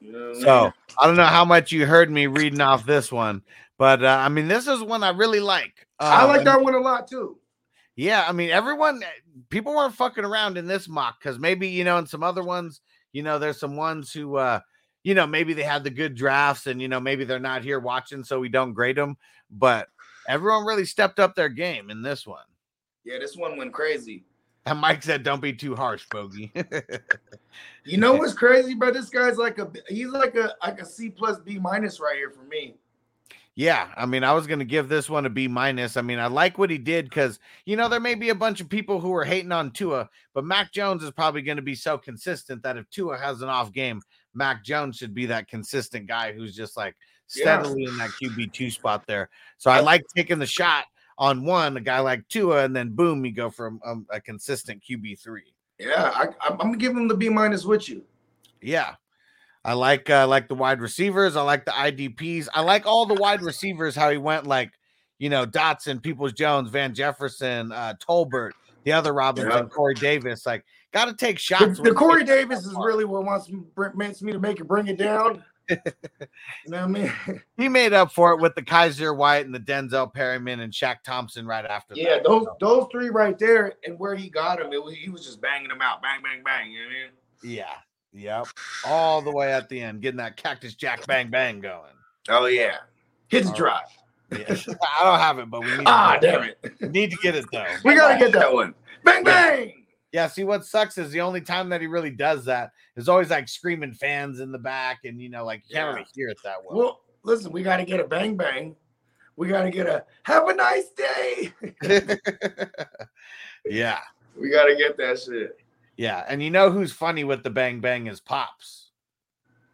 You know what I So mean? I don't know how much you heard me reading off this one, but uh, I mean, this is one I really like. I Um, like that one a lot too. Yeah, I mean, everyone, people weren't fucking around in this mock because maybe you know, in some other ones, you know, there's some ones who, uh, you know, maybe they had the good drafts, and you know, maybe they're not here watching, so we don't grade them. But everyone really stepped up their game in this one. Yeah, this one went crazy. And Mike said, "Don't be too harsh, Bogey." You know [LAUGHS] what's crazy, bro? This guy's like a he's like a like a C plus B minus right here for me. Yeah, I mean, I was gonna give this one a B minus. I mean, I like what he did because you know there may be a bunch of people who are hating on Tua, but Mac Jones is probably going to be so consistent that if Tua has an off game, Mac Jones should be that consistent guy who's just like Yeah. steadily in that QB two spot there. So I like taking the shot on one, a guy like Tua, and then boom, you go from um, a consistent QB three. Yeah, I, I'm give him the B minus with you. Yeah. I like uh, like the wide receivers. I like the IDPs. I like all the wide receivers. How he went like, you know, Dotson, Peoples Jones, Van Jefferson, uh, Tolbert, the other Robinson, Yeah. Corey Davis. Like, got to take shots. the when- Corey Davis is really what wants me, makes me to make it bring it down. you know what I mean? [LAUGHS] he made up for it with the Kyzir White and the Denzel Perryman and Shaq Thompson right after Yeah, that. those those three right there, and where he got him, it was he was just banging them out, bang, bang, bang. You know what I mean? yeah. Yep. All the way at the end, getting that cactus jack bang bang going. Oh yeah, hit All drop. Yeah. I don't have it, but we need Ah, to get damn it. it, need to get it though. we gotta get that one. Bang, Yeah. bang. Yeah, see what sucks is the only time that he really does that is always like screaming fans in the back, and you know, like you can't Yeah. really hear it that well. Well, listen, we gotta get a bang, bang. We gotta get a have a nice day. [LAUGHS] yeah, [LAUGHS] we gotta get that shit. Yeah, and you know who's funny with the bang bang is Pops.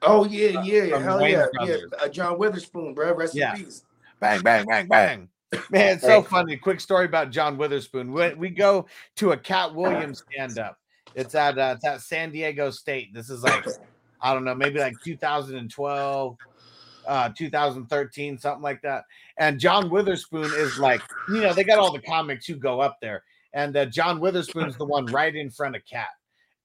Oh yeah, yeah, From hell Wayans yeah, Brothers. yeah. Uh, John Witherspoon, bro. Rest Yeah. in peace. Bang bang bang bang. [COUGHS] Man, it's so funny. Quick story about John Witherspoon. We, we go to a Katt Williams [COUGHS] stand up. It's at uh, it's at San Diego State. This is like [COUGHS] I don't know, maybe like 2012, uh, 2013, something like that. And John Witherspoon is like, you know, they got all the comics who go up there, and uh, John Witherspoon's the one right in front of Katt.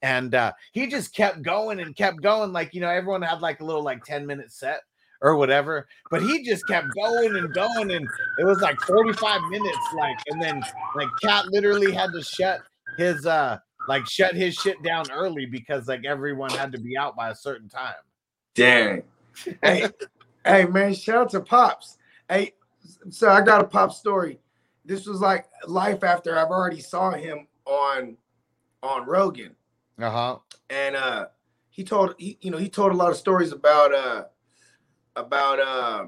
And uh, he just kept going and kept going. Like, you know, everyone had like a little like 10 minute set or whatever, but he just kept going and going. And it was like 45 minutes, like, and then like Katt literally had to shut his uh like shut his shit down early because like everyone had to be out by a certain time. Dang. [LAUGHS] hey, hey, man, shout out to Pops. Hey, so I got a pop story. This was like life after I've already saw him on on Rogan. Uh-huh. And uh he told he, you know, he told a lot of stories about uh about uh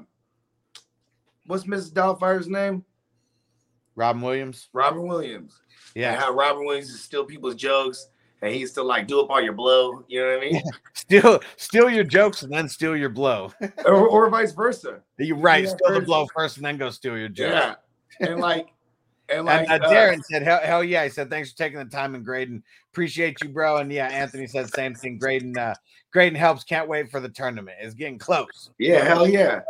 what's Mrs. Doubtfire's name? Robin Williams. Robin Williams. And Yeah. how Robin Williams is steal people's jokes and he's still like do up all your blow. You know what I mean? [LAUGHS] Steal steal your jokes and then steal your blow. or, or vice versa. [LAUGHS] You're right. Yeah, steal the blow first and then go steal your joke. Yeah. And like And like and uh, uh, Darren said, hell, hell yeah. He said, thanks for taking the time and Graydon. Appreciate you, bro. And yeah, Anthony said same thing. Graydon, uh, Graydon helps. Can't wait for the tournament. It's getting close. Yeah, hell yeah.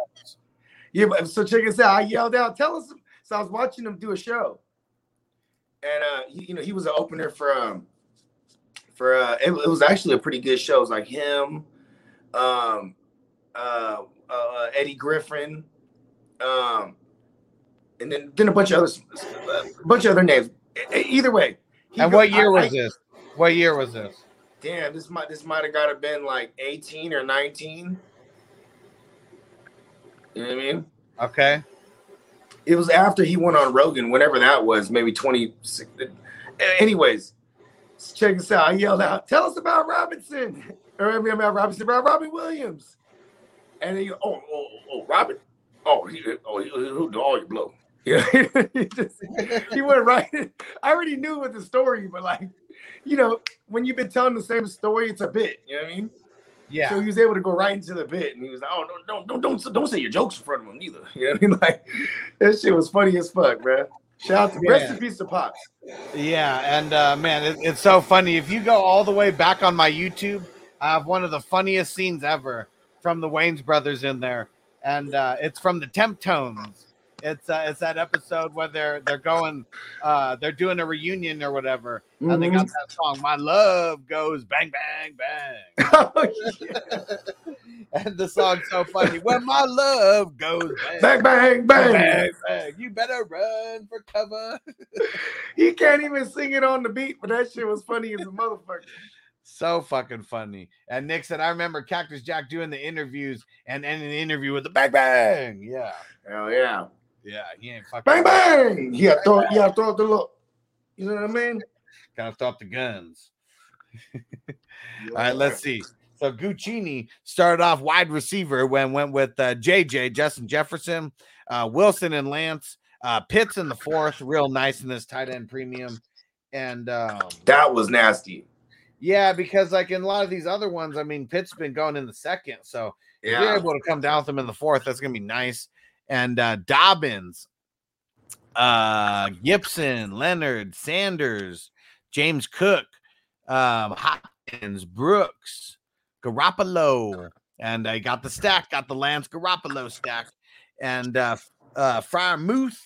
Yeah, but so check us out. I yelled out, tell us. So I was watching him do a show. And uh, he, you know, he was an opener for um for uh it, it was actually a pretty good show. It was like him, um uh, uh Eddie Griffin, um and then then a bunch of others a bunch of other names. Either way. And go- what year I- was I- this? What year was this? Damn, this might this might have got to been like 18 or 19. You know what I mean? Okay. It was after he went on Rogan, whenever that was, maybe 20. Eh, anyways, check this out. I yelled out, "Tell us about Robinson!" [LAUGHS] Or I mean, about Robinson, about Robin Williams. And then, oh, oh, oh, oh, Robin. Oh, he, oh, he, he'll do all your blow. [LAUGHS] Yeah, he, just, he went right. I already knew with the story, but like, you know, when you've been telling the same story, it's a bit. You know what I mean? Yeah. So he was able to go right into the bit, and he was like, "Oh, don't, don't, don't, don't say your jokes in front of him neither." [LAUGHS] You know what I mean? Like, that shit was funny as fuck, bro. Shout out to rest Yeah. in peace to Pops. Yeah, and uh, man, it, it's so funny. If you go all the way back on my YouTube, I have one of the funniest scenes ever from the Wayans brothers in there, and uh, it's from the Temp Tones. It's uh, it's that episode where they're they're going, uh, they're doing a reunion or whatever, and they got that song. My love goes bang bang bang, [LAUGHS] [LAUGHS] and the song's so funny. When my love goes Bang, bang, bang. bang, bang, you better run for cover. [LAUGHS] He can't even sing it on the beat, but that shit was funny as a motherfucker. So fucking funny. And Nick said, I remember Cactus Jack doing the interviews and ending the interview with the bang bang. Yeah. Hell yeah. Yeah. He ain't fucking Bang, bang. Yeah, throw, yeah, throw the look. You know what I mean? Gotta stop the guns. All right, let's see. So Guccini started off wide receiver when went with uh, JJ, Justin Jefferson, uh, Wilson and Lance, uh, Pitts in the fourth, real nice in this tight end premium. And um, That was nasty. yeah, because like in a lot of these other ones, I mean, Pitt's been going in the second. So if you're Yeah. able to come down with them in the fourth, that's gonna be nice. And uh Dobbins, uh Gibson, Leonard, Sanders, James Cook, um, Hopkins, Brooks, Garoppolo, and I got the stack, got the Lance Garoppolo stack, and uh uh Freiermuth,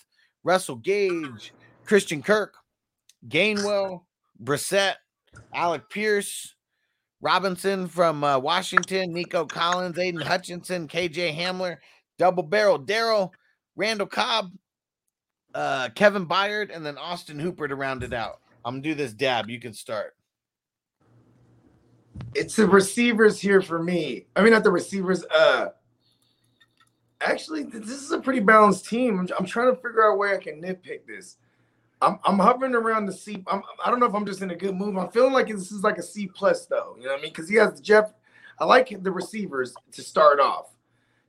Russell Gage, Christian Kirk, Gainwell, Brissett, Alec Pierce, Robinson from uh, Washington, Nico Collins, Aidan Hutchinson, KJ Hamler, Double Barrel Daryl, Randall Cobb, uh, Kevin Byard, and then Austin Hooper to round it out. I'm gonna do this dab. You can start. It's the receivers here for me. I mean, not the receivers. Uh, actually, this is a pretty balanced team. I'm, trying to figure out where I can nitpick this. I'm, I'm hovering around the C. I'm, I don't know if I'm just in a good mood. I'm feeling like this is like a C plus though. You know what I mean? Because he has Jeff. I like the receivers to start off.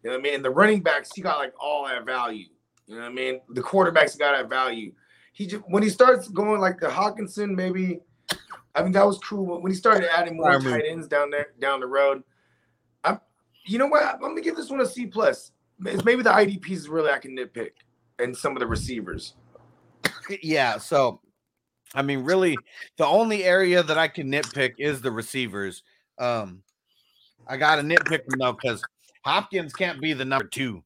You know what I mean? And the running backs, he got like all that value. You know what I mean? The quarterbacks got that value. He just when he starts going like the Hockenson, maybe. I mean that was cool. but When he started adding more tight ends down there down the road, I'm. You know what? I'm gonna give this one a C plus. It's maybe the IDPs is really I can nitpick, and some of the receivers. yeah. So, I mean, really, the only area that I can nitpick is the receivers. Um, I got to nitpick them though because Hopkins can't be the number two.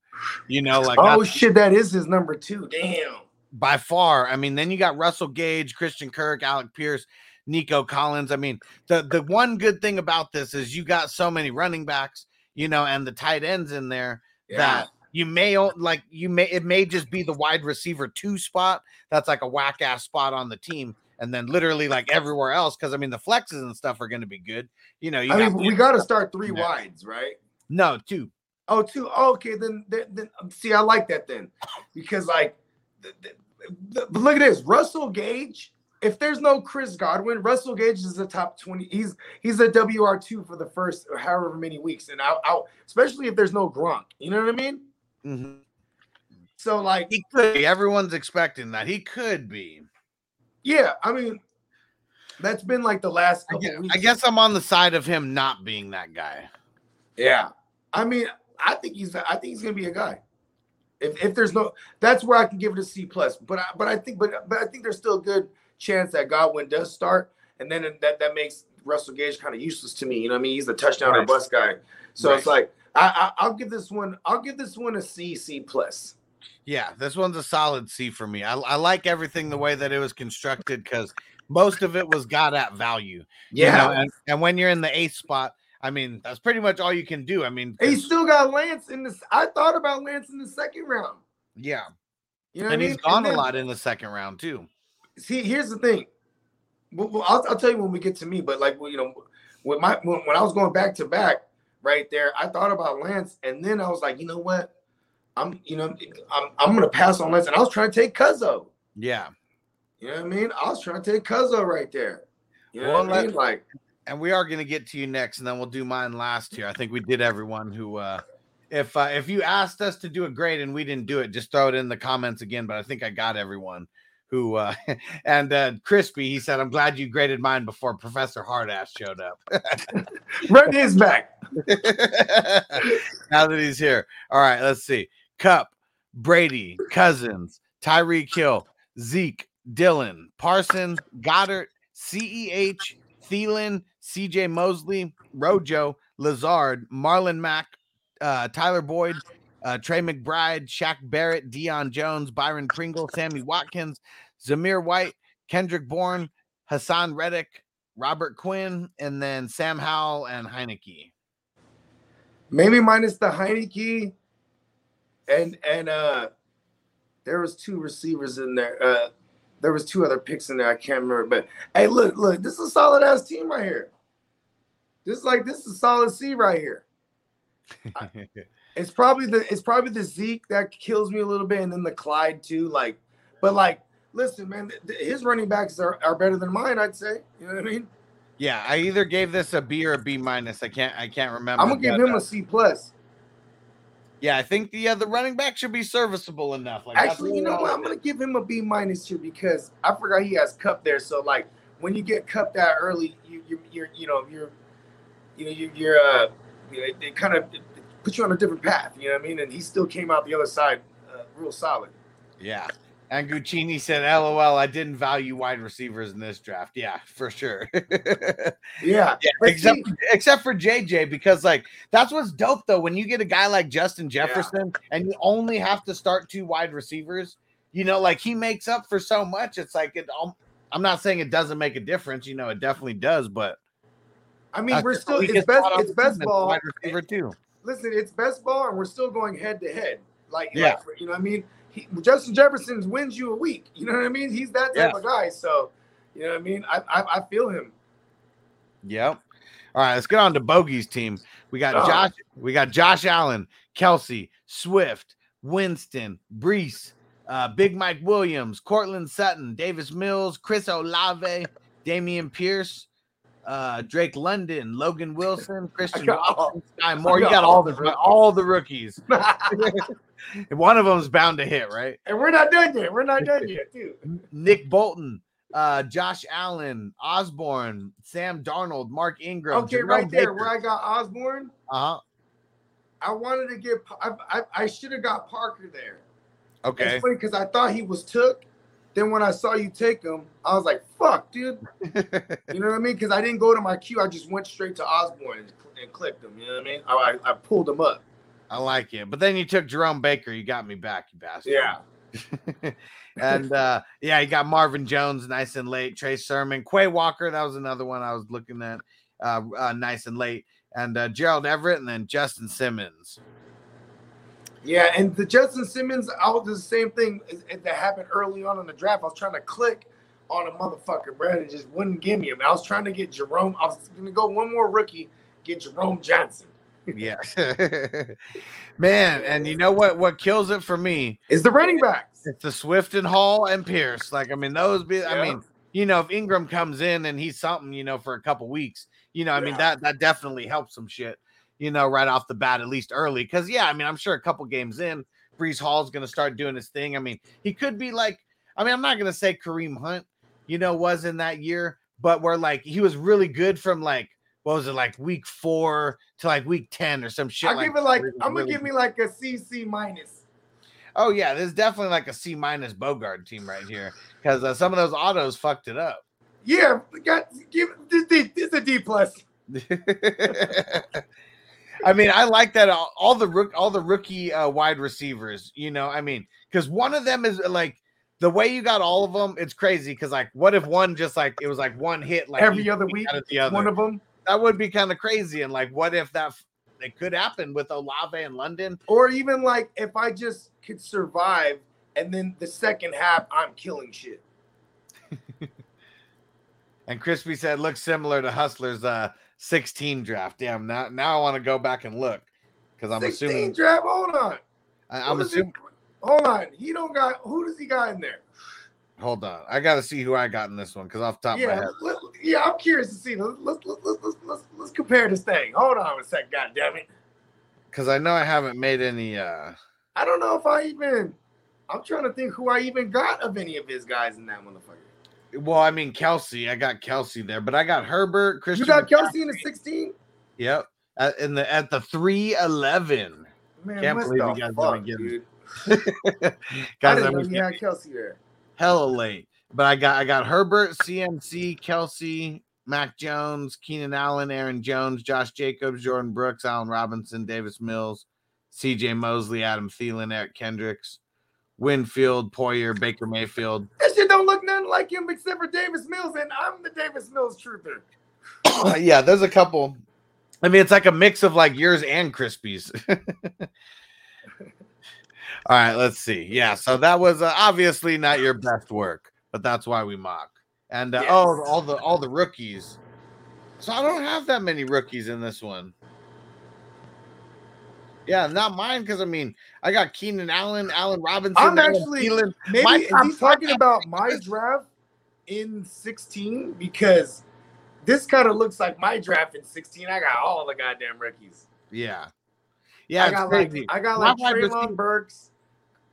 You know, like oh shit, that is his number two. Damn. by far. I mean, then you got Russell Gage, Christian Kirk, Alec Pierce, Nico Collins. I mean, the the one good thing about this is you got so many running backs, you know, and the tight ends in there that you may like you may it may just be the wide receiver two spot that's like a whack ass spot on the team. And then literally like everywhere else, because I mean the flexes and stuff are going to be good. You know, you I got mean, we got to start three Yeah. wides, right? No two. Oh, two. Oh, okay, then, then, then see, I like that then, because like, th- th- th- but look at this, Russell Gage. If there's no Chris Godwin, Russell Gage is the top twenty. He's he's a WR two for the first however many weeks, and out out especially if there's no Gronk. You know what I mean? Mm-hmm. So like, He could be. Everyone's expecting that he could be. yeah, I mean, that's been like the last I guess, weeks. I guess I'm on the side of him not being that guy. Yeah, I mean, I think he's I think he's gonna be a guy. If, if there's no, that's where I can give it a C plus. But I, but I think but but I think there's still a good chance that Godwin does start, and then that that makes Russell Gage kind of useless to me. You know what I mean? He's the touchdown or bust guy. So Right. it's like I, I I'll give this one I'll give this one a C C plus. Yeah, this one's a solid C for me. I, I like everything the way that it was constructed because most of it was got at value. you Yeah. know, and, and when you're in the eighth spot, I mean, that's pretty much all you can do. I mean, he still got Lance in this. I thought about Lance in the second round. yeah, You know and he's mean? gone And a lot in the second round too. see here's the thing well, well, I'll, I'll tell you when we get to me but like well, you know when my when, when i was going back to back right there i thought about lance and then i was like you know what i'm you know i'm, I'm gonna pass on lance and i was trying to take cuzzo Yeah. you know what i mean i was trying to take cuzzo right there you know Well, what i mean like and we are going to get to you next, and then we'll do mine last here. I think we did everyone who, uh, if uh, if you asked us to do a grade and we didn't do it, just throw it in the comments again. But I think I got everyone who, uh, [LAUGHS] and uh, Crispy, he said, "I'm glad you graded mine before Professor Hardass showed up." [LAUGHS] Red is back [LAUGHS] now that he's here. All right, let's see. Kupp, Brady, Cousins, Tyreek Hill, Zeke, Dylan, Parsons, Goedert, CEH, Thielen, CJ Mosley, Rojo, Lazard, Marlon Mack, uh, Tyler Boyd, uh, Trey McBride, Shaq Barrett, Deion Jones, Byron Pringle, Sammy Watkins, Zamir White, Kendrick Bourne, Haason Reddick, Robert Quinn, and then Sam Howell and Heineke. maybe minus the Heineke and and uh there was two receivers in there uh there was two other picks in there i can't remember but hey look look this is a solid ass team right here this is like this is a solid c right here [LAUGHS] it's probably the it's probably the zeke that kills me a little bit and then the clyde too like but like listen man th- th- his running backs are, are better than mine i'd say you know what i mean Yeah, I either gave this a B or a B minus. I can't I can't remember. i'm gonna give him uh, a c plus Yeah, I think the uh, the running back should be serviceable enough. Like Actually, you know what? I'm gonna give him a B minus here because I forgot he has Kupp there. So like when you get Kupp that early, you you you're you know you're you know you, you're uh you know, it, it kind of puts you on a different path. You know what I mean? And he still came out the other side uh, real solid. Yeah. And Guccini said, LOL, I didn't value wide receivers in this draft. Yeah, for sure. [LAUGHS] Yeah, Yeah, except see- except for JJ, because like that's what's dope though. When you get a guy like Justin Jefferson and you only have to start two wide receivers, you know, like he makes up for so much. It's like it. um, I'm not saying it doesn't make a difference. You know, it definitely does. But I mean, that's we're still it's best it's best ball. receiver too. Listen, it's best ball, and we're still going head to head. Like Yeah. like, you know what I mean? He, Justin Jefferson wins you a week. You know what I mean? He's that type Yeah. of guy. So you know what I mean? I I, I feel him. Yep. All right, let's get on to Bogey's team. We got Oh. Josh. We got Josh Allen, Kelce, Swift, Winston, Breece, uh, Big Mike Williams, Courtland Sutton, Davis Mills, Chris Olave, Dameon Pierce, uh, Drake London, Logan Wilson, [LAUGHS] Christian Watson, Skyy [LAUGHS] Moore. You got all the all the rookies. [LAUGHS] One of them's bound to hit, right? And we're not done yet. We're not done yet, too. Nick Bolton, uh, Josh Allen, Osborn, Sam Darnold, Mark Ingram. Okay, Jerome right there, Baker. where I got Osborn, Uh-huh. I wanted to get. I I, I should have got Parker there. Okay. It's funny because I thought he was took. Then when I saw you take him, I was like, "Fuck, dude." [LAUGHS] you know what I mean? Because I didn't go to my queue. I just went straight to Osborn and, and clicked him. You know what I mean? I, I, I pulled him up. I like it. But then you took Jerome Baker. You got me back, you bastard. Yeah. [LAUGHS] and uh yeah, you got Marvin Jones nice and late. Trey Sermon, Quay Walker. That was another one I was looking at. Uh, uh nice and late. And uh Gerald Everett and then Justin Simmons. Yeah, and the Justin Simmons, I was the same thing that happened early on in the draft. I was trying to click on a motherfucker, bro, and it just wouldn't give me him. I was trying to get Jerome. I was gonna go one more rookie, get Jerome Johnson. Yeah. [LAUGHS] Man, and you know what what kills it for me is the running backs. It's the Swift and Hall and Pierce. Like, I mean, those be I mean, you know, if Ingram comes in and he's something, you know, for a couple weeks, you know, I mean, that that definitely helps some shit, you know, right off the bat, at least early. Cause yeah, I mean, I'm sure a couple games in, Breece Hall's gonna start doing his thing. I mean, he could be like, I mean, I'm not gonna say Kareem Hunt, you know, was in that year, but where like he was really good from like what was it like week four to like week 10 or some shit. I like give it like was I'm gonna really give me like a CC minus. Oh yeah, this is definitely like a C minus Bogart team right here because uh, some of those autos fucked it up. Yeah, got give this, this, this a D plus. [LAUGHS] I mean, I like that all, all the rook, all the rookie uh, wide receivers. You know, I mean, because one of them is like the way you got all of them. It's crazy because like, what if one just like it was like one hit like Every other week week, out of the other? one of them. that would be kind of crazy. And like, what if that it could happen with Olave in London? Or even like if I just could survive and then the second half I'm killing shit. [LAUGHS] And Crispy said, looks similar to Hustler's uh 16 draft. Damn, now now I want to go back and look because I'm 16 assuming draft. Hold on. I, I'm Who does he- assuming. Hold on. He don't got who does he got in there? Hold on, I got to see who I got in this one because off the top of my Yeah, head. let, yeah, I'm curious to see. Let's let's let's let's, let's, let's compare this thing. Hold on a second, god damn it. Because I know I haven't made any. uh I don't know if I even I'm trying to think who I even got of any of his guys in that motherfucker. Well, I mean Kelce, I got Kelce there, but I got Herbert, Christian. You got McCaffrey. Kelce in the 16? Yep, at, in the at the three eleven. Man, Can't believe you guys fuck, [LAUGHS] didn't get it. I Guys, didn't I know Kelce there. hella late, but I got I got Herbert, CMC, Kelce, Mac Jones, Keenan Allen, Aaron Jones, Josh Jacobs, Jordyn Brooks, Allen Robinson, Davis Mills, C.J. Mosley, Adam Thielen, Eric Kendricks, Winfield, Poyer, Baker Mayfield. That shit don't look nothing like him except for Davis Mills, and I'm the Davis Mills truther. yeah, there's a couple. I mean, it's like a mix of like yours and Crispies. [LAUGHS] All right, let's see. Yeah, so that was uh, obviously not your best work, but that's why we mock. And uh, oh, all the all the rookies. So I don't have that many rookies in this one. Yeah, not mine because I mean I got Keenan Allen, Allen Robinson. I'm actually maybe My he talking about my draft in 16 because this kind of looks like my draft in 16. I got all the goddamn rookies. Yeah, yeah, I it's got crazy. like I got like Treylon Burks,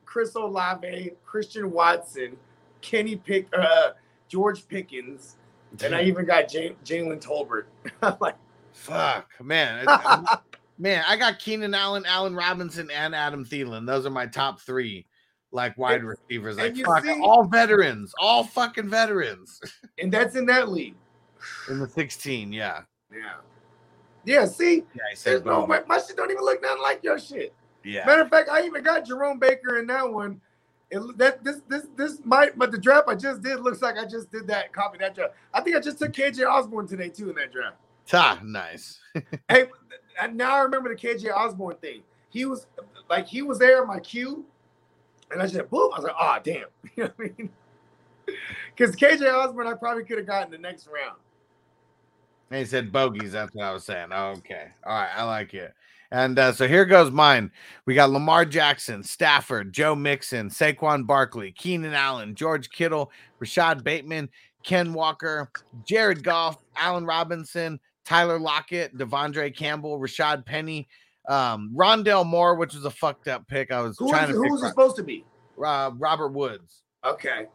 Chris Olave, Christian Watson, Kenny Pick, uh, George Pickens, and I even got Jalen Tolbert. [LAUGHS] I'm like, Fuck, man. [LAUGHS] man, I got Keenan Allen, Allen Robinson, and Adam Thielen. Those are my top three, like wide And- receivers. Like, fuck, see- all veterans, all fucking veterans [LAUGHS] and that's in that league. in the 16. Yeah. Yeah. Yeah, see, Yeah, I said no way. My shit don't even look nothing like your shit. Yeah. Matter of fact, I even got Jerome Baker in that one. It, that this this this might, but the draft I just did looks like I just did that copy that draft. I think I just took KJ Osborn today too in that draft. Ah, nice. [LAUGHS] hey, now I remember the KJ Osborn thing. He was like he was there in my queue, and I just boom. I was like, oh damn, [LAUGHS] you know what I mean? Because KJ Osborn, I probably could have gotten the next round. And he said bogeys. That's what I was saying. Okay. All right. I like it. And uh, so here goes mine. We got Lamar Jackson, Stafford, Joe Mixon, Saquon Barkley, Keenan Allen, George Kittle, Rashod Bateman, Ken Walker, Jared Goff, Allen Robinson, Tyler Lockett, De'Vondre Campbell, Rashaad Penny, um, Rondale Moore, which was a fucked up pick. I was Who trying was, to who was it supposed to be? uh, Robert Woods. Okay.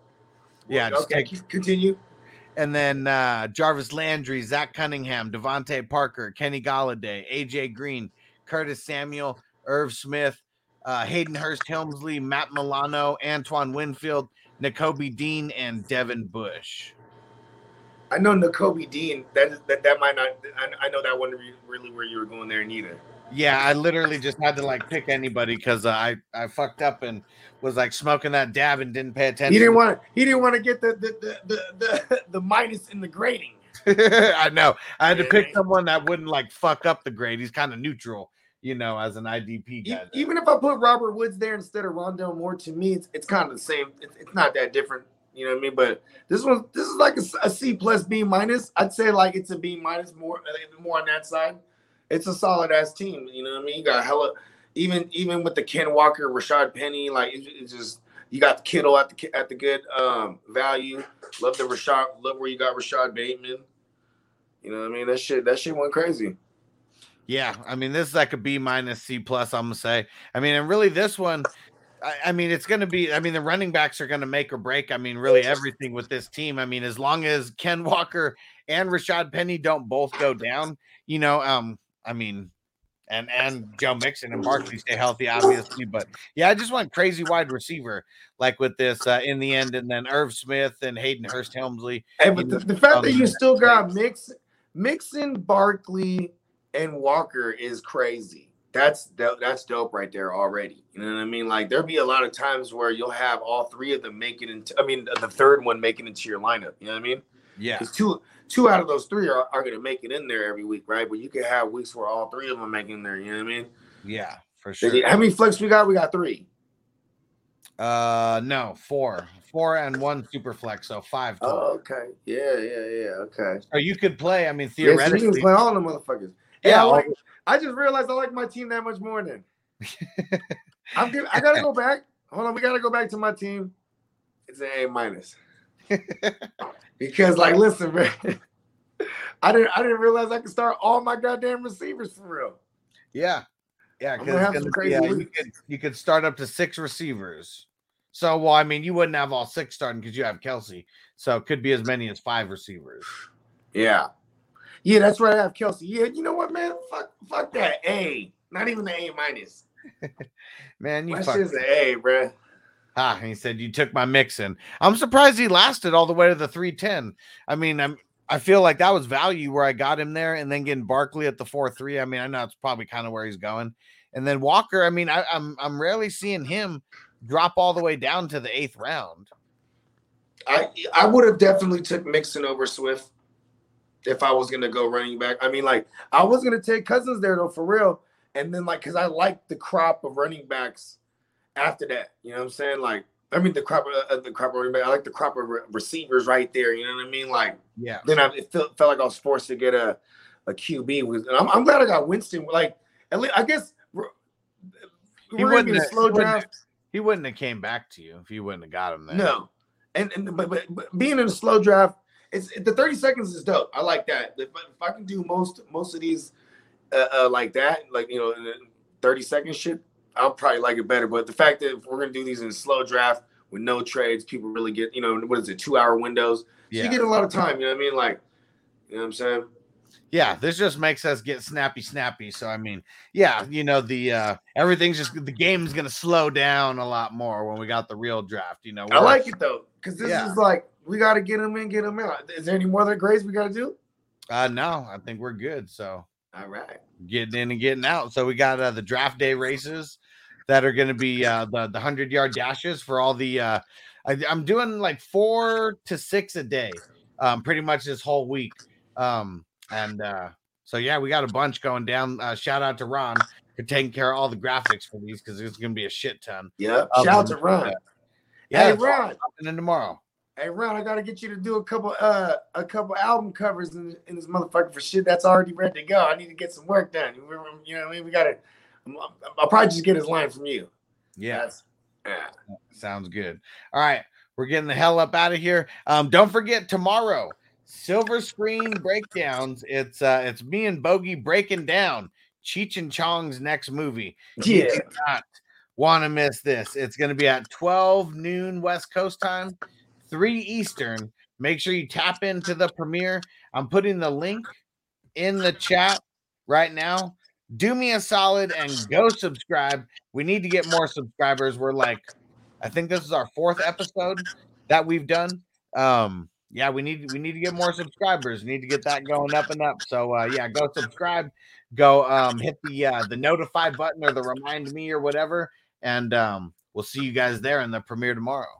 Yeah, just Okay. take- Continue. and then uh, Jarvis Landry, Zach Cunningham, DeVante Parker, Kenny Golladay, AJ Green, Curtis Samuel, Irv Smith, uh, Hayden Hurst Helmsley, Matt Milano, Antoine Winfield, Nakobe Dean, and Devin Bush. I know Nakobe Dean. That that that might not. I, I know that wasn't re- really where you were going there neither. Yeah, I literally just had to like pick anybody because uh, I I fucked up and was like smoking that dab and didn't pay attention. He didn't want. He didn't want to get the the the the, the, [LAUGHS] the minus in the grading. [LAUGHS] I know. I had to pick someone that wouldn't like fuck up the grade. He's kind of neutral, you know, as an IDP guy. Even if I put Robert Woods there instead of Rondale Moore, to me, it's, it's kind of the same. It's, it's not that different. You know what I mean? But this one, this is like a, a C plus B minus. I'd say like it's a B minus more more on that side. It's a solid ass team. You know what I mean? You got hella even even with the Ken Walker, Rashaad Penny, like it, it's just you got the Kittle at the at the good um value. Love the Rashad. Love where you got Rashod Bateman. You know what I mean? That shit that shit went crazy. Yeah, I mean, this is like a B minus C plus. I'm gonna say. I mean, and really, this one, I, I mean, it's gonna be. I mean, the running backs are gonna make or break. I mean, really, everything with this team. I mean, as long as Ken [LAUGHS] Walker and Rashaad Penny don't both go down, you know, um, I mean, and and Joe Mixon and Barkley stay healthy, obviously. But yeah, I just want crazy wide receiver like with this uh, in the end, and then Irv Smith and Hayden Hurst Helmsley. Hey, but the, the fact that you still got Mix, Mixon, Barkley, and Walker is crazy. That's that's dope right there already. You know what I mean? Like there'll be a lot of times where you'll have all three of them making into. I mean, the third one making into your lineup. You know what I mean? yeah, Because two two out of those three are, are going to make it in there every week, right? But you can have weeks where all three of them make in there. You know what I mean? yeah, for sure. How many flex we got? We got three. Uh, no, four, four, and one super flex, so five. Total. Oh, okay. Yeah, yeah, yeah. Okay. So you could play. I mean, so you theoretically, can play all them motherfuckers. Yeah, Yeah, like, I just realized I like my team that much more than. [LAUGHS] I'm good. I gotta go back. Hold on, we gotta go back to my team. It's an A minus. [LAUGHS] because, like, listen, man, [LAUGHS] I didn't I didn't realize I could start all my goddamn receivers for real. Yeah, yeah, I'm gonna have some because yeah, you could you could start up to six receivers. So, well, I mean, you wouldn't have all six starting because you have Kelce, so it could be as many as five receivers. Yeah. Yeah, that's right. I have Kelce. Yeah, you know what, man? Fuck, fuck that A. Not even the A minus. [LAUGHS] Man, you fuck. shit's an A, bruh. Ah, he said you took my Mixon. I'm surprised he lasted all the way to the 310. I mean, I'm I feel like that was value where I got him there, and then getting Barkley at the 4-3. I mean, I know it's probably kind of where he's going. And then Walker, I mean, I, I'm I'm rarely seeing him drop all the way down to the eighth round. I I would have definitely took Mixon over Swift if I was gonna go running back. I mean, like I was gonna take Cousins there though for real, and then like because I like the crop of running backs after that. You know what I'm saying? Like I mean the crop of uh, the crop of running back. I like the crop of re- receivers right there. You know what I mean? Like Yeah. then I it felt, felt like I was forced to get a a QB. With and I'm, I'm glad I got Winston. Like at least I guess He we're gonna be wouldn't, have, slow he, wouldn't, draft. he wouldn't have came back to you if you wouldn't have got him there. No, and, and but, but, but being in a slow draft, it's the thirty seconds is dope. I like that. If, if I can do most most of these uh, uh, like that, like you know, in the thirty second shit, I'll probably like it better. But the fact that if we're gonna do these in a slow draft with no trades, people really get you know what is it, two hour windows. So Yeah. you get a lot of time. You know what I mean? Like, you know what I'm saying? Yeah, this just makes us get snappy, snappy. So I mean, yeah, you know, the uh everything's just the game's gonna slow down a lot more when we got the real draft. You know, I like it though because this Yeah. is like we got to get them in, get them out. Is there any more other grades we got to do? Uh no, I think we're good. So All right. getting in and getting out. So we got uh, the draft day races that are going to be uh, the the hundred yard dashes for all the. Uh, I, I'm doing like four to six a day, um, pretty much this whole week. Um, and uh, so yeah, we got a bunch going down. Uh, shout out to Ron for taking care of all the graphics for these because there's going to be a shit ton. Yep. of Shout out to Ron. Yeah, Hey it's Ron. happening tomorrow. Hey Ron, I gotta get you to do a couple uh a couple album covers in, in this motherfucker for shit that's already ready to go. I need to get some work done. You know what I mean? We gotta I'll probably just get his line from you. Yeah. Yeah. Sounds good. All right, we're getting the hell up out of here. Um, don't forget tomorrow, silver screen breakdowns. It's uh, it's me and Bogey breaking down Cheech and Chong's next movie. You Yeah. do not want to miss this. It's going to be at 12 noon West Coast time, 3 Eastern. Make sure you tap into the premiere. I'm putting the link in the chat right now. Do me a solid and go subscribe. We need to get more subscribers. We're like, I think this is our fourth episode that we've done. Um, yeah, we need we need to get more subscribers. We need to get that going up and up. So uh yeah, go subscribe, go um hit the uh the notify button or the remind me or whatever, and um we'll see you guys there in the premiere tomorrow.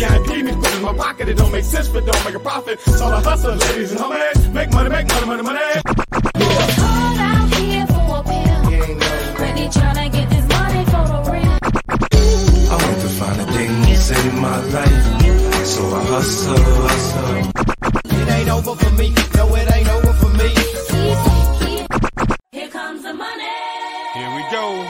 VIP me, put in my pocket. It don't make sense, but don't make a profit. So hustle, ladies and homies, make money, make money, money, out here for a tryna get this money for the real. I to find a thing to save my life, so I hustle, hustle. It ain't over for me, no, it ain't over for me. Here comes the money. Here we go.